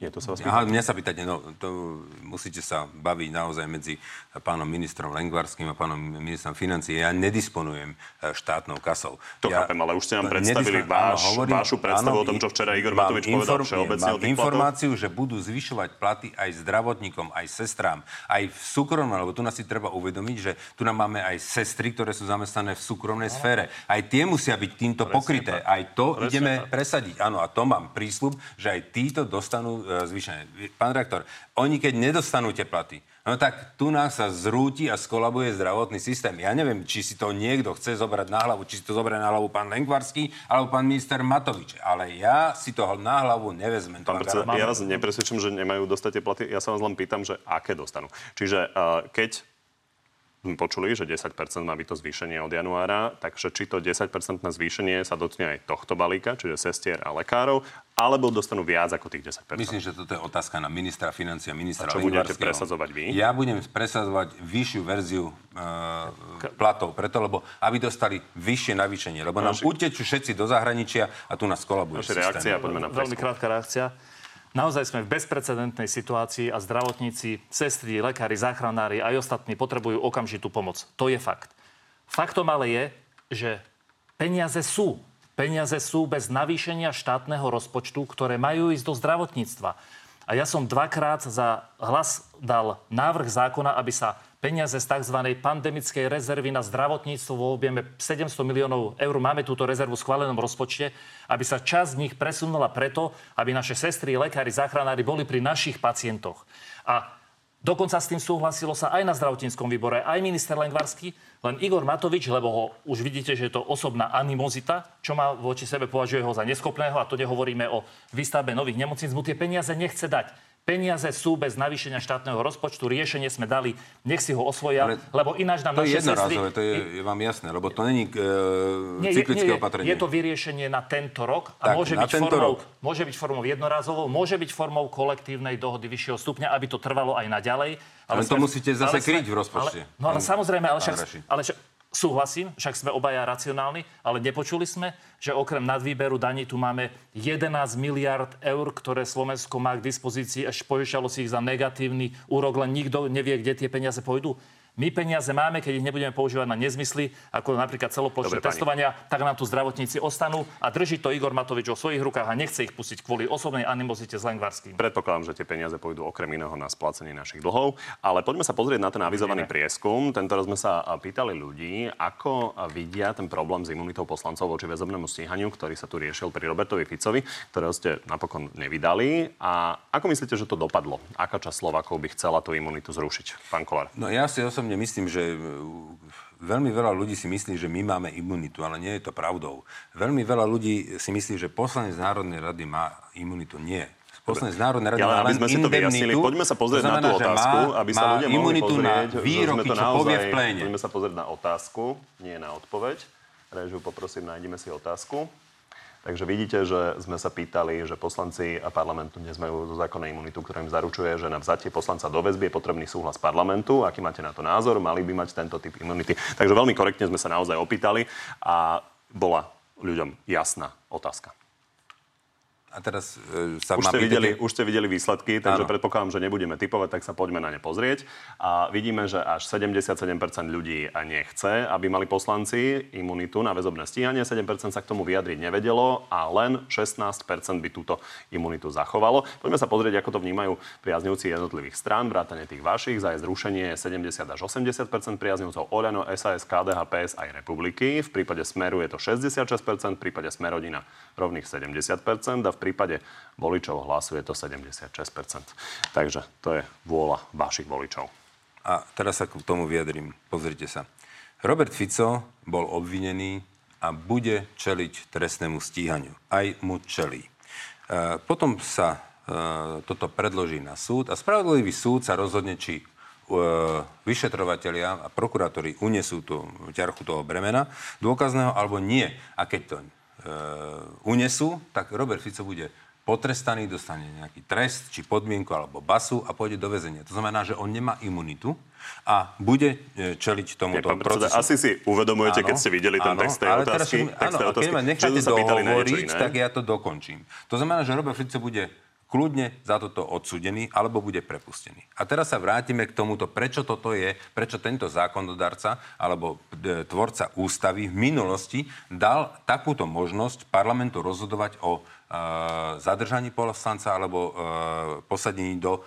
Nie, to sa vás Aha, mňa sa pýtate, no to musíte sa baviť naozaj medzi pánom ministrom Lengvarským a pánom ministrom financií. Ja nedisponujem e, štátnou kasou. To ja, chápem, ale už ste nám predstavili váš, áno, hovorím, vašu predstavu áno, o tom, čo včera Igor Matovič povedal všeobecne Mám informáciu, že budú zvyšovať platy aj zdravotníkom, aj sestrám, aj v súkromnom, lebo tu nás si treba uvedomiť, že tu nám máme aj sestry, ktoré sú zamestnané v súkromnej sfére. Aj tie musia byť týmto Presne pokryté. Tak. Aj to Presne ideme tak. presadiť. Áno, a to mám prísľub, že aj títo dostanú zvýšené. Pán rektor, oni keď nedostanú tie platy, no tak tu nás sa zrúti a skolabuje zdravotný systém. Ja neviem, či si to niekto chce zobrať na hlavu, či si to zoberie na hlavu pán Lengvarský alebo pán minister Matovič. Ale ja si toho na hlavu nevezmem. Pán predseda, ja vás nepresvedčím, že nemajú dostať tie platy. Ja sa vás len pýtam, že aké dostanú. Čiže uh, keď počuli, že 10% má byť to zvýšenie od januára, takže či to 10% zvýšenie sa dotkne aj tohto balíka, čiže sestier a lekárov, alebo dostanú viac ako tých 10%. Myslím, že toto je otázka na ministra financia, ministra A čo budete presadzovať vy? Ja budem presadzovať vyššiu verziu e, platov, preto, lebo aby dostali vyššie navýšenie, lebo nám utečú všetci do zahraničia a tu nás kolabuje Naša reakcia, poďme na Veľmi krátka reakcia. Naozaj sme v bezprecedentnej situácii a zdravotníci, sestry, lekári, záchranári aj ostatní potrebujú okamžitú pomoc. To je fakt. Faktom ale je, že peniaze sú. Peniaze sú bez navýšenia štátneho rozpočtu, ktoré majú ísť do zdravotníctva. A ja som dvakrát za hlas dal návrh zákona, aby sa peniaze z tzv. pandemickej rezervy na zdravotníctvo vo objeme 700 miliónov eur. Máme túto rezervu v schválenom rozpočte, aby sa časť z nich presunula preto, aby naše sestry, lekári, záchranári boli pri našich pacientoch. A Dokonca s tým súhlasilo sa aj na zdravotníckom výbore, aj minister Lengvarský, len Igor Matovič, lebo ho už vidíte, že je to osobná animozita, čo má voči sebe, považuje ho za neschopného a to nehovoríme o výstavbe nových nemocníc, mu tie peniaze nechce dať. Peniaze sú bez navýšenia štátneho rozpočtu, riešenie sme dali, nech si ho osvoja, Ale lebo ináč nám to naše je jednorázové, to je, je vám jasné, lebo to není e, nie, cyklické nie, opatrenie. Je to vyriešenie na tento rok a tak, môže, byť formou, rok. môže byť formou jednorázovou, môže byť formou kolektívnej dohody vyššieho stupňa, aby to trvalo aj naďalej. Ale, ale sme, to musíte zase kryť v rozpočte. Ale, no ale samozrejme, ale však, ale však Súhlasím, však sme obaja racionálni, ale nepočuli sme, že okrem nadvýberu daní tu máme 11 miliard eur, ktoré Slovensko má k dispozícii, až požičalo si ich za negatívny úrok, len nikto nevie, kde tie peniaze pôjdu. My peniaze máme, keď ich nebudeme používať na nezmysly, ako napríklad celoplošné testovania, tak nám tu zdravotníci ostanú a drží to Igor Matovič vo svojich rukách a nechce ich pustiť kvôli osobnej animozite s Lengvarským. Predpokladám, že tie peniaze pôjdu okrem iného na splácenie našich dlhov, ale poďme sa pozrieť na ten avizovaný prieskum. Tento raz sme sa pýtali ľudí, ako vidia ten problém s imunitou poslancov voči väzobnému stíhaniu, ktorý sa tu riešil pri Robertovi Ficovi, ktorého ste napokon nevydali. A ako myslíte, že to dopadlo? Aká časť Slovakov by chcela tú imunitu zrušiť? Pán Kolár. No ja si osobne osobne myslím, že e, veľmi veľa ľudí si myslí, že my máme imunitu, ale nie je to pravdou. Veľmi veľa ľudí si myslí, že poslanec Národnej rady má imunitu. Nie. Poslanec Národnej rady ja, aby sme si to vyjasnili, poďme sa pozrieť znamená, na tú otázku, má, aby sa ľudia mohli pozrieť, na výroky, to naozaj, povie v pléne. Poďme sa pozrieť na otázku, nie na odpoveď. Režiu, poprosím, nájdeme si otázku. Takže vidíte, že sme sa pýtali, že poslanci a parlamentu dnes majú zo zákona imunitu, ktorá im zaručuje, že na vzatie poslanca do väzby je potrebný súhlas parlamentu. Aký máte na to názor? Mali by mať tento typ imunity. Takže veľmi korektne sme sa naozaj opýtali a bola ľuďom jasná otázka. A teraz e, sa už, ste videli, už ste videli výsledky, takže Áno. predpokladám, že nebudeme typovať, tak sa poďme na ne pozrieť. A vidíme, že až 77% ľudí nechce, aby mali poslanci imunitu na väzobné stíhanie. 7% sa k tomu vyjadriť nevedelo a len 16% by túto imunitu zachovalo. Poďme sa pozrieť, ako to vnímajú priaznivci jednotlivých strán, vrátane tých vašich. Za zrušenie je 70 až 80% priaznivcov Oľano, SAS, KDH, PS aj Republiky. V prípade Smeru je to 66%, v prípade Smerodina rovných 70% a v prípade voličov hlasu je to 76%. Takže to je vôľa vašich voličov. A teraz sa k tomu vyjadrím. Pozrite sa. Robert Fico bol obvinený a bude čeliť trestnému stíhaniu. Aj mu čelí. E, potom sa e, toto predloží na súd a spravodlivý súd sa rozhodne, či e, vyšetrovatelia a prokurátori unesú tú ťarchu toho bremena dôkazného alebo nie. A keď to unesú, tak Robert Fico bude potrestaný, dostane nejaký trest, či podmienku, alebo basu a pôjde do väzenia. To znamená, že on nemá imunitu a bude e, čeliť tomuto Nie, procesu. Asi si uvedomujete, áno, keď ste videli ten áno, text tej otázky. Teraz, áno, a keď ma necháte dohovoriť, tak ja to dokončím. To znamená, že Robert Fico bude kľudne za toto odsudený alebo bude prepustený. A teraz sa vrátime k tomuto, prečo toto je, prečo tento zákonodarca alebo e, tvorca ústavy v minulosti dal takúto možnosť parlamentu rozhodovať o zadržaní poslanca alebo posadení do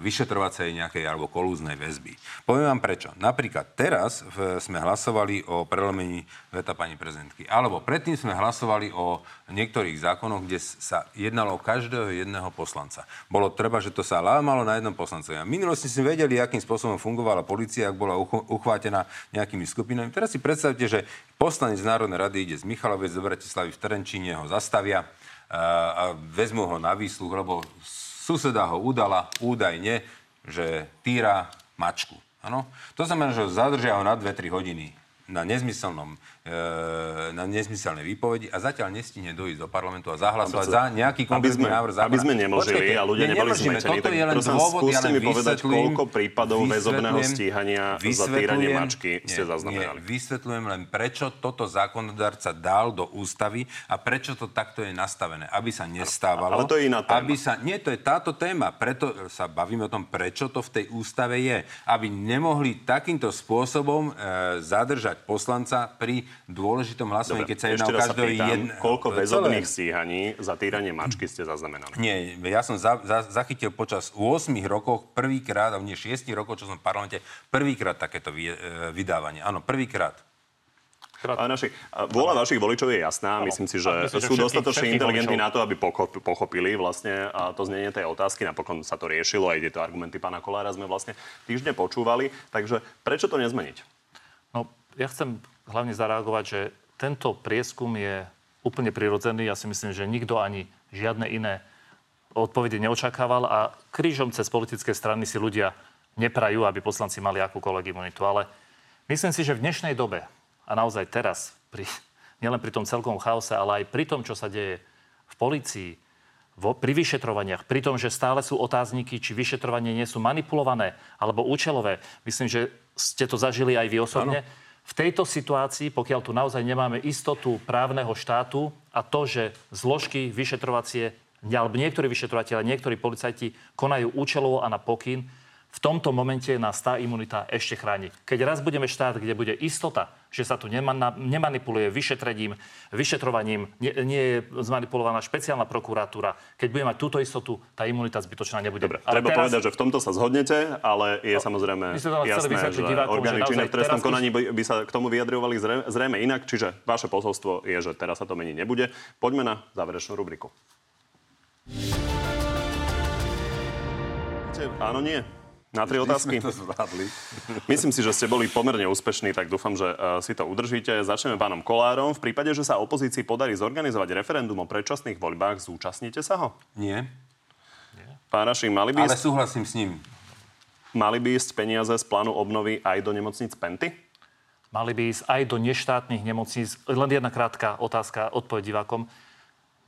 vyšetrovacej nejakej alebo kolúznej väzby. Poviem vám prečo. Napríklad teraz sme hlasovali o prelomení veta pani prezidentky. Alebo predtým sme hlasovali o niektorých zákonoch, kde sa jednalo o každého jedného poslanca. Bolo treba, že to sa lámalo na jednom poslancovi. A minulosti sme vedeli, akým spôsobom fungovala policia, ak bola uchvátená nejakými skupinami. Teraz si predstavte, že poslanec Národnej rady ide z Michalovec do Bratislavy v Terenčíne, ho zastavia a vezmu ho na výsluch, lebo suseda ho udala údajne, že týra mačku. Ano? To znamená, že zadržia ho na 2-3 hodiny na nezmyselnom na nezmyselné výpovedi a zatiaľ nestihne dojsť do parlamentu a zahlasovať za nejaký konkrétny návrh zákona. Aby sme nemlžili a ľudia neboli zmetení, tak je len dôvod, skúste ja mi povedať, koľko prípadov väzobného stíhania za týranie mačky ste zaznamenali. Nie, vysvetľujem len, prečo toto zákonodarca dal do ústavy a prečo to takto je nastavené. Aby sa nestávalo. Ale to je iná téma. Aby sa, nie, to je táto téma. Preto sa bavíme o tom, prečo to v tej ústave je. Aby nemohli takýmto spôsobom e, zadržať poslanca pri dôležitom hlasovaní, keď sa jedná o každého jedno... Koľko väzobných stíhaní za týranie mačky ste zaznamenali? Nie, ja som za, za, zachytil počas 8 rokov prvýkrát, a nie 6 rokov, čo som v parlamente, prvýkrát takéto vy, e, vydávanie. Áno, prvýkrát. Ale naši, vôľa vašich voličov je jasná. Myslím si, že myslím, sú dostatočne inteligentní na to, aby pochopili vlastne to znenie tej otázky. Napokon sa to riešilo, aj tieto argumenty pána Kolára sme vlastne týždne počúvali. Takže prečo to nezmeniť? No, ja chcem hlavne zareagovať, že tento prieskum je úplne prirodzený. Ja si myslím, že nikto ani žiadne iné odpovede neočakával a krížom cez politické strany si ľudia neprajú, aby poslanci mali akúkoľvek imunitu. Ale myslím si, že v dnešnej dobe a naozaj teraz, pri, nielen pri tom celkom chaose, ale aj pri tom, čo sa deje v policii, vo, pri vyšetrovaniach, pri tom, že stále sú otázniky, či vyšetrovanie nie sú manipulované alebo účelové. Myslím, že ste to zažili aj vy osobne. Ano v tejto situácii, pokiaľ tu naozaj nemáme istotu právneho štátu a to, že zložky vyšetrovacie, alebo niektorí vyšetrovateľe, niektorí policajti konajú účelovo a na pokyn, v tomto momente nás tá imunita ešte chráni. Keď raz budeme štát, kde bude istota, že sa tu nemanipuluje vyšetrením, vyšetrovaním, nie, nie je zmanipulovaná špeciálna prokuratúra, keď budeme mať túto istotu, tá imunita zbytočná nebude. Dobre, ale treba teraz... povedať, že v tomto sa zhodnete, ale je no, samozrejme jasné, že orgány činné v trestnom konaní by, by sa k tomu vyjadrovali zrejme, zrejme inak, čiže vaše posolstvo je, že teraz sa to meniť nebude. Poďme na záverečnú rubriku. Áno, nie. Na tri otázky? to zvládli. Myslím si, že ste boli pomerne úspešní, tak dúfam, že uh, si to udržíte. Začneme pánom Kolárom. V prípade, že sa opozícii podarí zorganizovať referendum o predčasných voľbách, zúčastnite sa ho? Nie. Pán Rašín, mali by... Ale súhlasím s ním. Mali by ísť peniaze z plánu obnovy aj do nemocnic Penty? mali by ísť aj do neštátnych nemocníc. Len jedna krátka otázka, odpoveď divákom.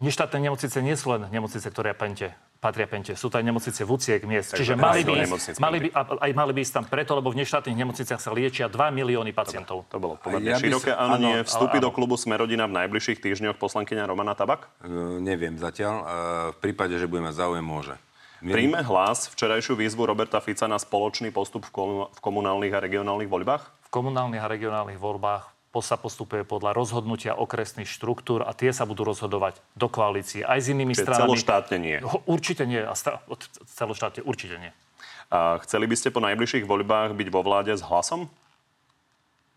Neštátne nemocnice nie sú len nemocnice, ktoré pente, patria pente. Sú to aj nemocnice vúciek miest. Takže Čiže mali by, ísť, mali by, aj mali by ísť tam preto, lebo v neštátnych nemocniciach sa liečia 2 milióny pacientov. To bolo pomerne ja široké. Áno, nie. Vstúpi do klubu Smerodina v najbližších týždňoch poslankyňa Romana Tabak? Uh, neviem zatiaľ. Uh, v prípade, že budeme záujem, môže. Príjme hlas včerajšiu výzvu Roberta Fica na spoločný postup v komunálnych a regionálnych voľbách? V komunálnych a regionálnych voľbách sa postupuje podľa rozhodnutia okresných štruktúr a tie sa budú rozhodovať do koalície aj s inými Čiže stranami. celoštátne nie? Určite nie. A sta- celoštátne určite nie. A chceli by ste po najbližších voľbách byť vo vláde s hlasom?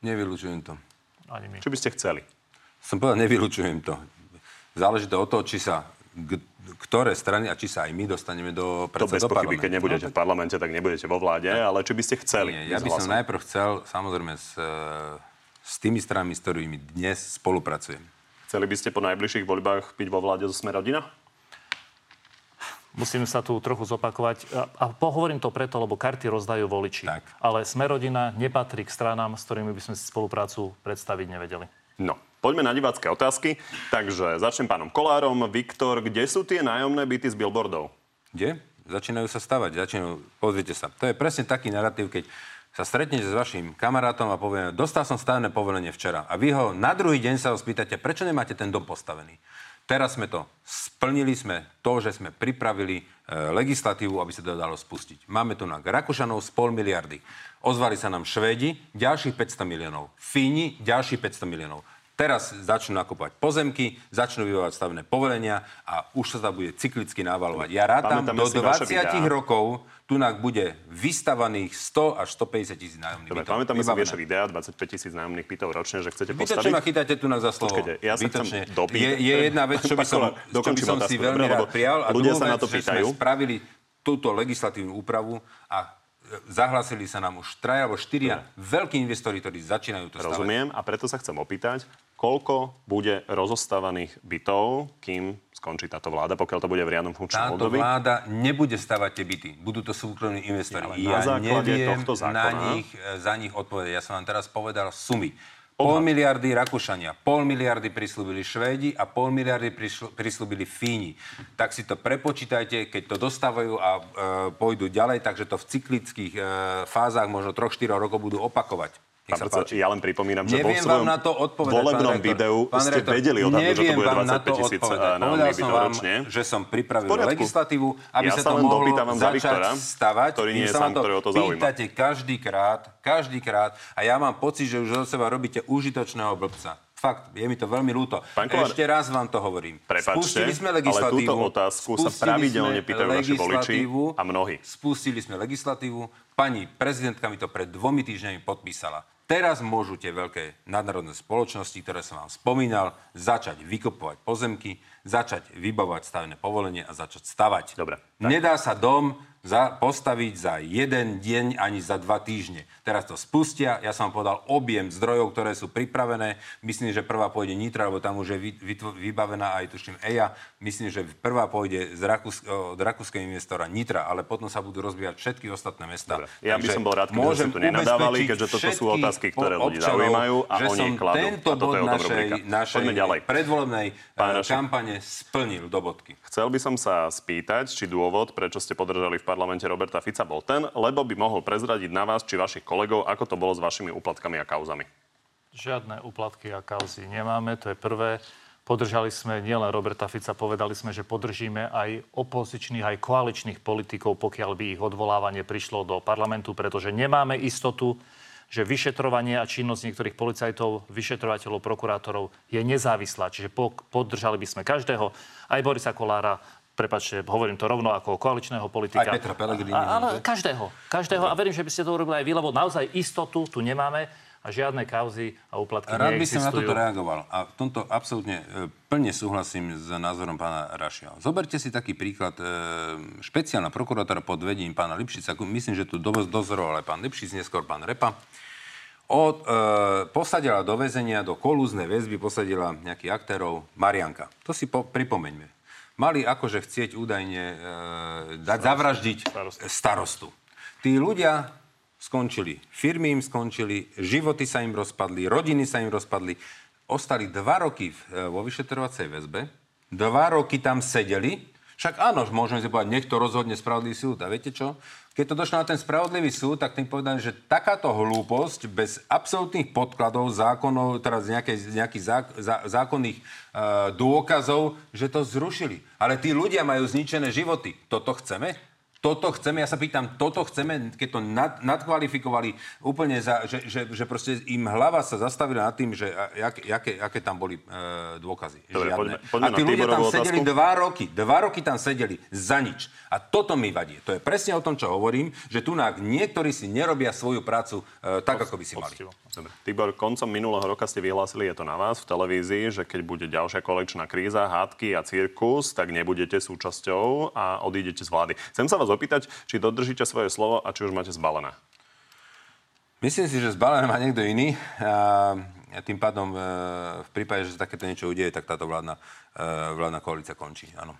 Nevylučujem to. Ani my. Či by ste chceli? Som povedal, nevylučujem to. Záleží to o to, či sa ktoré strany a či sa aj my dostaneme do To bez pochyby, keď nebudete no, v parlamente, tak nebudete vo vláde, ale či by ste chceli? Nie, ja by som najprv chcel, samozrejme, s, s tými stranami, s ktorými dnes spolupracujem. Chceli by ste po najbližších voľbách byť vo vláde zo Sme rodina? Musím sa tu trochu zopakovať. A pohovorím to preto, lebo karty rozdajú voliči. Tak. Ale Smerodina nepatrí k stranám, s ktorými by sme si spoluprácu predstaviť nevedeli. No, Poďme na divácké otázky. Takže začnem pánom Kolárom. Viktor, kde sú tie nájomné byty z billboardov? Kde? Začínajú sa stavať. Začínajú... Pozrite sa. To je presne taký narratív, keď sa stretnete s vašim kamarátom a povie, dostal som stavné povolenie včera. A vy ho na druhý deň sa ho spýtate, prečo nemáte ten dom postavený. Teraz sme to splnili, sme to, že sme pripravili e, legislatívu, aby sa to dalo spustiť. Máme tu na Rakúšanov z pol miliardy. Ozvali sa nám Švédi, ďalších 500 miliónov. Fíni, ďalších 500 miliónov. Teraz začnú nakupovať pozemky, začnú vyvovať stavné povolenia a už sa to bude cyklicky navalovať. Ja rátam, do 20 rokov tu bude vystavaných 100 až 150 tisíc nájomných Dobre, bytov. pamätáme si vaše videá, 25 tisíc nájomných bytov ročne, že chcete postaviť. Vytočne ma chytáte tu na za slovo. Počkejte, ja sa chcem dopýtať. Je, je jedna vec, čo by som, čo by som si veľmi rád prijal. A ľudia sa na to pýtajú. Že sme spravili túto legislatívnu úpravu a zahlásili sa nám už traja alebo štyria veľkí investori, ktorí začínajú to stavať. Rozumiem a preto sa chcem opýtať, koľko bude rozostávaných bytov, kým skončí táto vláda, pokiaľ to bude v riadnom funkčnom období? Táto vláda nebude stavať tie byty. Budú to súkromní investori. Ja, ja neviem tohto zákona... na nich, za nich odpovedať. Ja som vám teraz povedal sumy. Pol miliardy Rakúšania, pol miliardy prislúbili Švédi a pol miliardy prislúbili Fíni. Tak si to prepočítajte, keď to dostávajú a e, pôjdu ďalej, takže to v cyklických e, fázach možno 3-4 rokov budú opakovať. Pán predseda, ja len pripomínam, že neviem vo svojom na to volebnom videu pán ste rektor, vedeli odhadnúť, že to bude 25 tisíc eh, nájomných bytov ročne. že som pripravil legislatívu, aby ja sa to mohlo začať Viktora, stavať. Ktorý nie je sám, ktorého to zaujíma. Pýtate každý krát, každý krát a ja mám pocit, že už zo seba robíte užitočného blbca. Fakt, je mi to veľmi ľúto. Pán Kolár, Ešte raz vám to hovorím. Prepačte, Spustili sme legislatívu. Ale túto otázku sa pravidelne pýtajú naši voliči a mnohí. Spustili sme legislatívu. Pani prezidentka mi to pred dvomi týždňami podpísala. Teraz môžu tie veľké nadnárodné spoločnosti, ktoré som vám spomínal, začať vykopovať pozemky, začať vybavovať stavebné povolenie a začať stavať. Dobre. Tak. Nedá sa dom za, postaviť za jeden deň ani za dva týždne. Teraz to spustia, ja som vám povedal objem zdrojov, ktoré sú pripravené. Myslím, že prvá pôjde Nitra, lebo tam už je vy, vy, vybavená aj tuším EIA. Myslím, že prvá pôjde z Rakús, od rakúskeho investora Nitra, ale potom sa budú rozvíjať všetky ostatné. Dobre. Ja by som bol rád, keby ste tu nenadávali, keďže toto sú otázky, ktoré ľudí zaujímajú a oni kladú. Tento a je našej, našej predvolebnej eh, kampane splnil do bodky. Chcel by som sa spýtať, či dôvod, prečo ste podržali v parlamente Roberta Fica bol ten, lebo by mohol prezradiť na vás či vašich kolegov, ako to bolo s vašimi úplatkami a kauzami. Žiadne úplatky a kauzy nemáme, to je prvé. Podržali sme nielen Roberta Fica, povedali sme, že podržíme aj opozičných, aj koaličných politikov, pokiaľ by ich odvolávanie prišlo do parlamentu, pretože nemáme istotu, že vyšetrovanie a činnosť niektorých policajtov, vyšetrovateľov, prokurátorov je nezávislá. Čiže podržali by sme každého, aj Borisa Kolára, prepačte, hovorím to rovno ako koaličného politika. Aj Petra Pellegrini. Ale každého. Každého. A verím, že by ste to urobili aj vy, lebo naozaj istotu tu nemáme a žiadne kauzy a úplatky Rád by som na toto reagoval. A v tomto absolútne e, plne súhlasím s názorom pána Rašia. Zoberte si taký príklad. E, špeciálna prokurátora pod vedením pána Lipšica, myslím, že tu dozoroval aj pán Lipšic, neskôr pán Repa, od, e, posadila do väzenia, do kolúznej väzby posadila nejakých aktérov Marianka. To si po, pripomeňme mali akože chcieť údajne e, dať zavraždiť starostu. starostu. Tí ľudia skončili. Firmy im skončili, životy sa im rozpadli, rodiny sa im rozpadli. Ostali dva roky e, vo vyšetrovacej väzbe, dva roky tam sedeli, však áno, môžeme si povedať, nech to rozhodne spravodlivý súd. A viete čo? Keď to došlo na ten spravodlivý súd, tak tým povedali, že takáto hlúposť bez absolútnych podkladov, zákonov, teraz nejakej, nejakých zá, zá, zákonných e, dôkazov, že to zrušili. Ale tí ľudia majú zničené životy. Toto chceme? Toto chceme, ja sa pýtam, toto chceme, keď to nad, nadkvalifikovali úplne za, že, že, že proste im hlava sa zastavila nad tým, že jak, jaké, aké tam boli e, dôkazy. Dobre, poďme, poďme a tí ľudia tam otázku. sedeli dva roky, dva roky tam sedeli za nič. A toto mi vadí. To je presne o tom, čo hovorím, že tu niektorí si nerobia svoju prácu e, tak, ako by si mali. Dobre. Tibor, koncom minulého roka ste vyhlásili, je to na vás v televízii, že keď bude ďalšia kolečná kríza, hádky a cirkus, tak nebudete súčasťou a odídete z vlády. Chcem sa vás opýtať, či dodržíte svoje slovo a či už máte zbalené. Myslím si, že zbalené má niekto iný. A tým pádom e, v prípade, že sa takéto niečo udeje, tak táto vládna, e, vládna koalícia končí. Áno.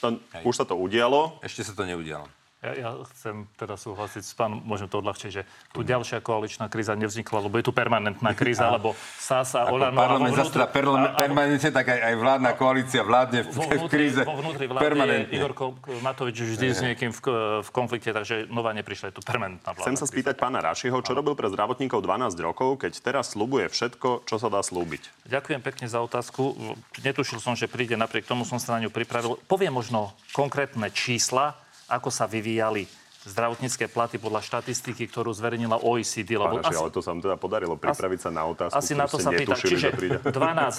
To, už sa to udialo? Ešte sa to neudialo. Ja, ja chcem teda súhlasiť s pánom, môžem to odľahčiť, že tu ďalšia koaličná kríza nevznikla, lebo je tu permanentná kríza, lebo SAS a Olano... Parlament vnútri, permanentne, tak aj, aj vládna koalícia vládne v, v kríze. Vo vnútri vlády Igor Matovič vždy s niekým v, v konflikte, takže nová neprišla, je tu permanentná vláda. Chcem sa spýtať pána Rašiho, čo robil pre zdravotníkov 12 rokov, keď teraz slubuje všetko, čo sa dá slúbiť. Ďakujem pekne za otázku. Netušil som, že príde, napriek tomu som sa na ňu pripravil. Poviem možno konkrétne čísla, ako sa vyvíjali zdravotnícke platy podľa štatistiky, ktorú zverejnila OECD. Lebo Pánaši, asi, ale to sa vám teda podarilo pripraviť sa na otázku, Asi na to sa pýta. Čiže 12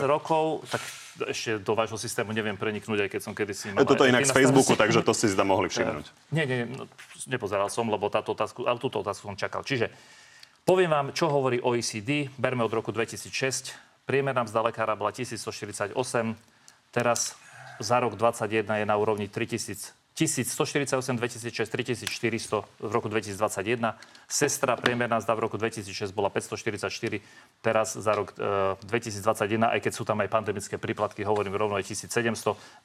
rokov, tak ešte do vášho systému neviem preniknúť, aj keď som kedysi... Mal Toto inak z Facebooku, takže to si zda mohli všimnúť. Nie, nie, no, nepozeral som, lebo táto otázku, ale túto otázku som čakal. Čiže poviem vám, čo hovorí OECD. Berme od roku 2006. Priemerná mzda lekára bola 1148, teraz za rok 2021 je na úrovni 3000 1148, 2006, 3400 v roku 2021. Sestra priemerná zda v roku 2006 bola 544, teraz za rok e, 2021, aj keď sú tam aj pandemické príplatky, hovorím rovno aj 1700.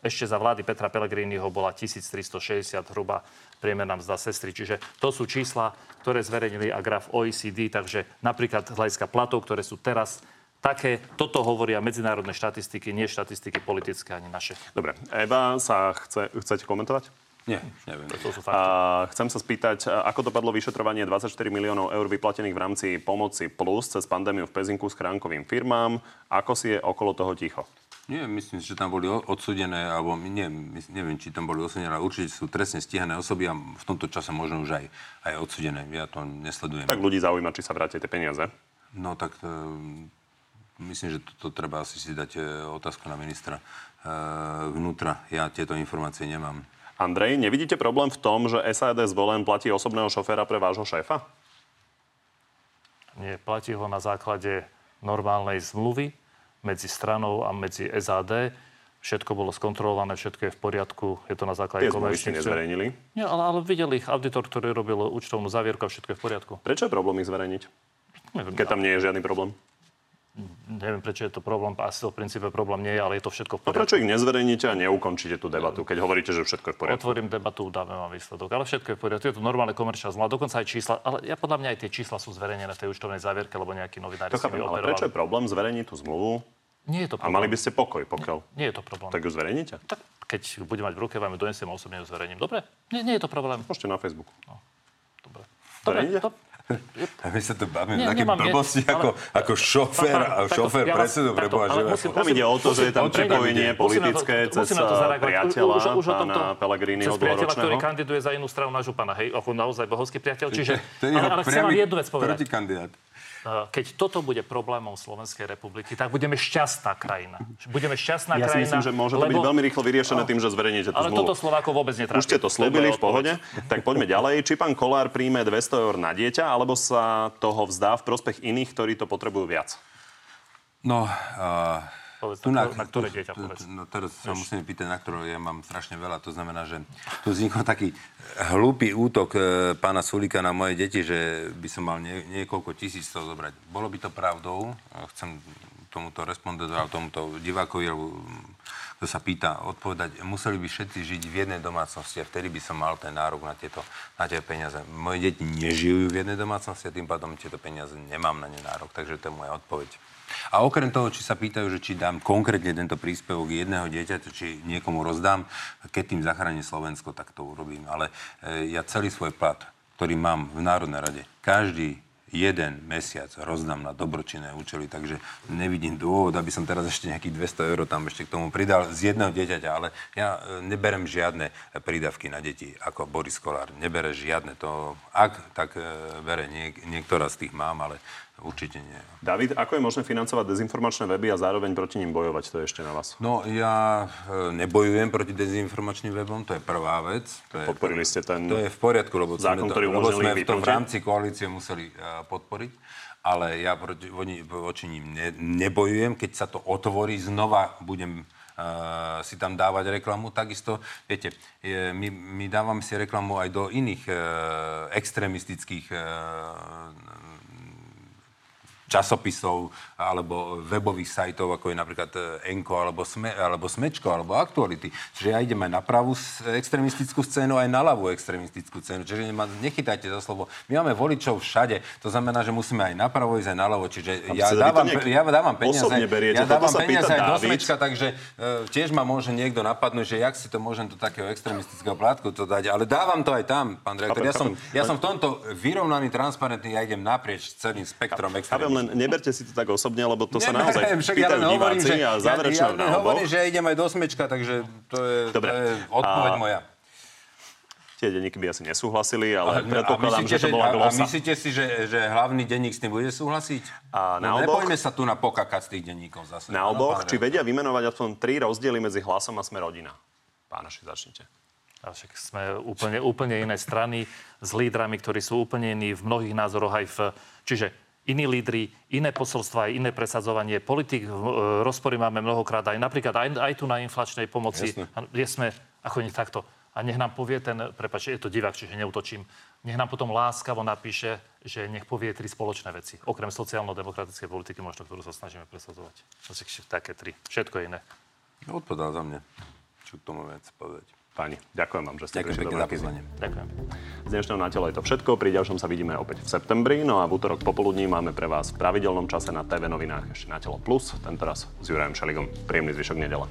Ešte za vlády Petra Pellegriniho bola 1360 hruba priemerná mzda sestry. Čiže to sú čísla, ktoré zverejnili a graf OECD, takže napríklad hľadiska platov, ktoré sú teraz také, toto hovoria medzinárodné štatistiky, nie štatistiky politické ani naše. Dobre, Eva sa chce, chcete komentovať? Nie, neviem. To sú fakty. A chcem sa spýtať, ako dopadlo vyšetrovanie 24 miliónov eur vyplatených v rámci pomoci plus cez pandémiu v Pezinku s chránkovým firmám. Ako si je okolo toho ticho? Nie, myslím si, že tam boli odsudené, alebo nie, neviem, či tam boli odsudené, ale určite sú trestne stíhané osoby a v tomto čase možno už aj, aj odsudené. Ja to nesledujem. Tak ľudí zaujíma, či sa vrátia tie peniaze. No tak e, myslím, že to, to treba asi si dať e, otázku na ministra e, vnútra. Ja tieto informácie nemám. Andrej, nevidíte problém v tom, že SAD zvolen platí osobného šoféra pre vášho šéfa? Nie, platí ho na základe normálnej zmluvy medzi stranou a medzi SAD. Všetko bolo skontrolované, všetko je v poriadku, je to na základe komerčných... Tie nezverejnili? Nie, ale, ale videli ich auditor, ktorý robil účtovnú zavierku a všetko je v poriadku. Prečo je problém ich zverejniť? Neviem, Keď tam nie je žiadny problém? Neviem, prečo je to problém. Asi to v princípe problém nie je, ale je to všetko v poriadku. No prečo ich nezverejníte a neukončíte tú debatu, keď hovoríte, že všetko je v poriadku? Otvorím debatu, dáme vám výsledok. Ale všetko je v poriadku. Je to normálne komerčná zmluva, dokonca aj čísla. Ale ja podľa mňa aj tie čísla sú zverejnené v tej účtovnej závierke, lebo nejaký novinár si ale prečo je problém zverejniť tú zmluvu? Nie je to problém. A mali by ste pokoj, pokiaľ... Nie, nie je to problém. Tak ju zverejníte? Tak keď budem mať v ruke, vám ju donesiem a osobne ju zverejním. Dobre? Nie, nie je to problém. Môžete na Facebooku. No. Dobre. Dobre, to, a my sa tu bavíme také blbosti nie, ako, ale, ako šofér a šofér ja predsedu pre Tam ide o to, že je tam prepojenie politické cez priateľa, už, už pána Pellegriniho priateľa, ktorý kandiduje za inú stranu nášho pána. Hej, ako naozaj bohovský priateľ. Čiže, ale, ale chcem vám jednu vec povedať. Protikandidát. Eh, keď toto bude problémom Slovenskej republiky, tak budeme šťastná krajina. Budeme šťastná ja krajina. Ja si myslím, že môže to byť veľmi rýchlo vyriešené tým, že zverejníte tú Ale zmluvu. toto Slovákov vôbec netrápi. Už ste to slúbili v pohode, tak poďme ďalej. Či pán Kolár príjme 200 eur na dieťa, alebo sa toho vzdá v prospech iných, ktorí to potrebujú viac? No, uh Povedz, tu na, na ktoré dieťa povedz. No teraz sa musím pýtať, na ktoré ja mám strašne veľa. To znamená, že tu vznikol taký hlúpy útok e, pána Sulika na moje deti, že by som mal nie, niekoľko tisíc toho zobrať. Bolo by to pravdou, chcem tomuto respondovať, tomuto divákovi, kto sa pýta, odpovedať, museli by všetci žiť v jednej domácnosti a vtedy by som mal ten nárok na tieto, na tieto peniaze. Moje deti nežijú v jednej domácnosti a tým pádom tieto peniaze nemám na ne nárok, takže to je moja odpoveď. A okrem toho, či sa pýtajú, že či dám konkrétne tento príspevok jedného dieťaťa, či niekomu rozdám, keď tým zachráni Slovensko, tak to urobím. Ale e, ja celý svoj plat, ktorý mám v Národnej rade, každý jeden mesiac rozdám na dobročinné účely, takže nevidím dôvod, aby som teraz ešte nejakých 200 eur tam ešte k tomu pridal z jedného dieťaťa, ale ja e, neberem žiadne prídavky na deti, ako Boris Kolár. Nebere žiadne. To, ak, tak e, bere, niek- niektorá z tých mám, ale Určite nie. David, ako je možné financovať dezinformačné weby a zároveň proti ním bojovať? To je ešte na vás. No, ja e, nebojujem proti dezinformačným webom, to je prvá vec. To je, Podporili ste ten To je v poriadku, lebo zákon, sme, to, lebo sme v tom v rámci koalície museli uh, podporiť. Ale ja proti, voči ním ne, nebojujem. Keď sa to otvorí, znova budem uh, si tam dávať reklamu. Takisto, viete, je, my, my dávame si reklamu aj do iných uh, extremistických uh, časopisov alebo webových sajtov, ako je napríklad e, Enko alebo, Sme, alebo Smečko alebo Aktuality. Čiže ja idem aj na pravú extremistickú scénu, aj na ľavú extremistickú scénu. Čiže nechytajte za slovo. My máme voličov všade. To znamená, že musíme aj napravo ísť aj naľavo. Čiže ja dávam, ja dávam peniaze, ja dávam peniaze aj do Smečka, takže uh, tiež ma môže niekto napadnúť, že jak si to môžem do takého extremistického plátku to dať. Ale dávam to aj tam, pán direktor. Ja som, ja som v tomto vyrovnaný, transparentný, ja idem naprieč celým spektrom extrémizmu len neberte si to tak osobne, lebo to sa naozaj však pýtajú ja diváci že, a záverečná ja, ja, ja hovorím, že idem aj do smečka, takže to je, Dobre. to je odpoveď a... moja tie denníky by asi nesúhlasili, ale, ale predpokladám, myslíte, že to bola glosa. A myslíte si, že, že hlavný denník s tým bude súhlasiť? A na no, oboch, sa tu na pokakať z tých denníkov zase. Na oboch, či vedia vymenovať aspoň tri rozdiely medzi hlasom a sme rodina? Pánaši, začnite. A však sme úplne, úplne iné strany s lídrami, ktorí sú úplne iní v mnohých názoroch aj v... Čiže iní lídry, iné posolstva, iné presadzovanie. Politik, e, rozpory máme mnohokrát aj napríklad aj, aj tu na inflačnej pomoci, kde sme ako nech takto. A nech nám povie ten, prepáč, je to divák, čiže neutočím, nech nám potom láskavo napíše, že nech povie tri spoločné veci. Okrem sociálno-demokratickej politiky, možno, ktorú sa snažíme presadzovať. Také tri. Všetko iné. Odpovedal za mňa. Čo k tomu vec povedať. Páni, ďakujem vám, že ste prišli do Ďakujem. Z dnešného na telo je to všetko. Pri ďalšom sa vidíme opäť v septembri. No a v útorok popoludní máme pre vás v pravidelnom čase na TV novinách ešte na telo plus. Tentoraz s Jurajom Šeligom. Príjemný zvyšok nedele.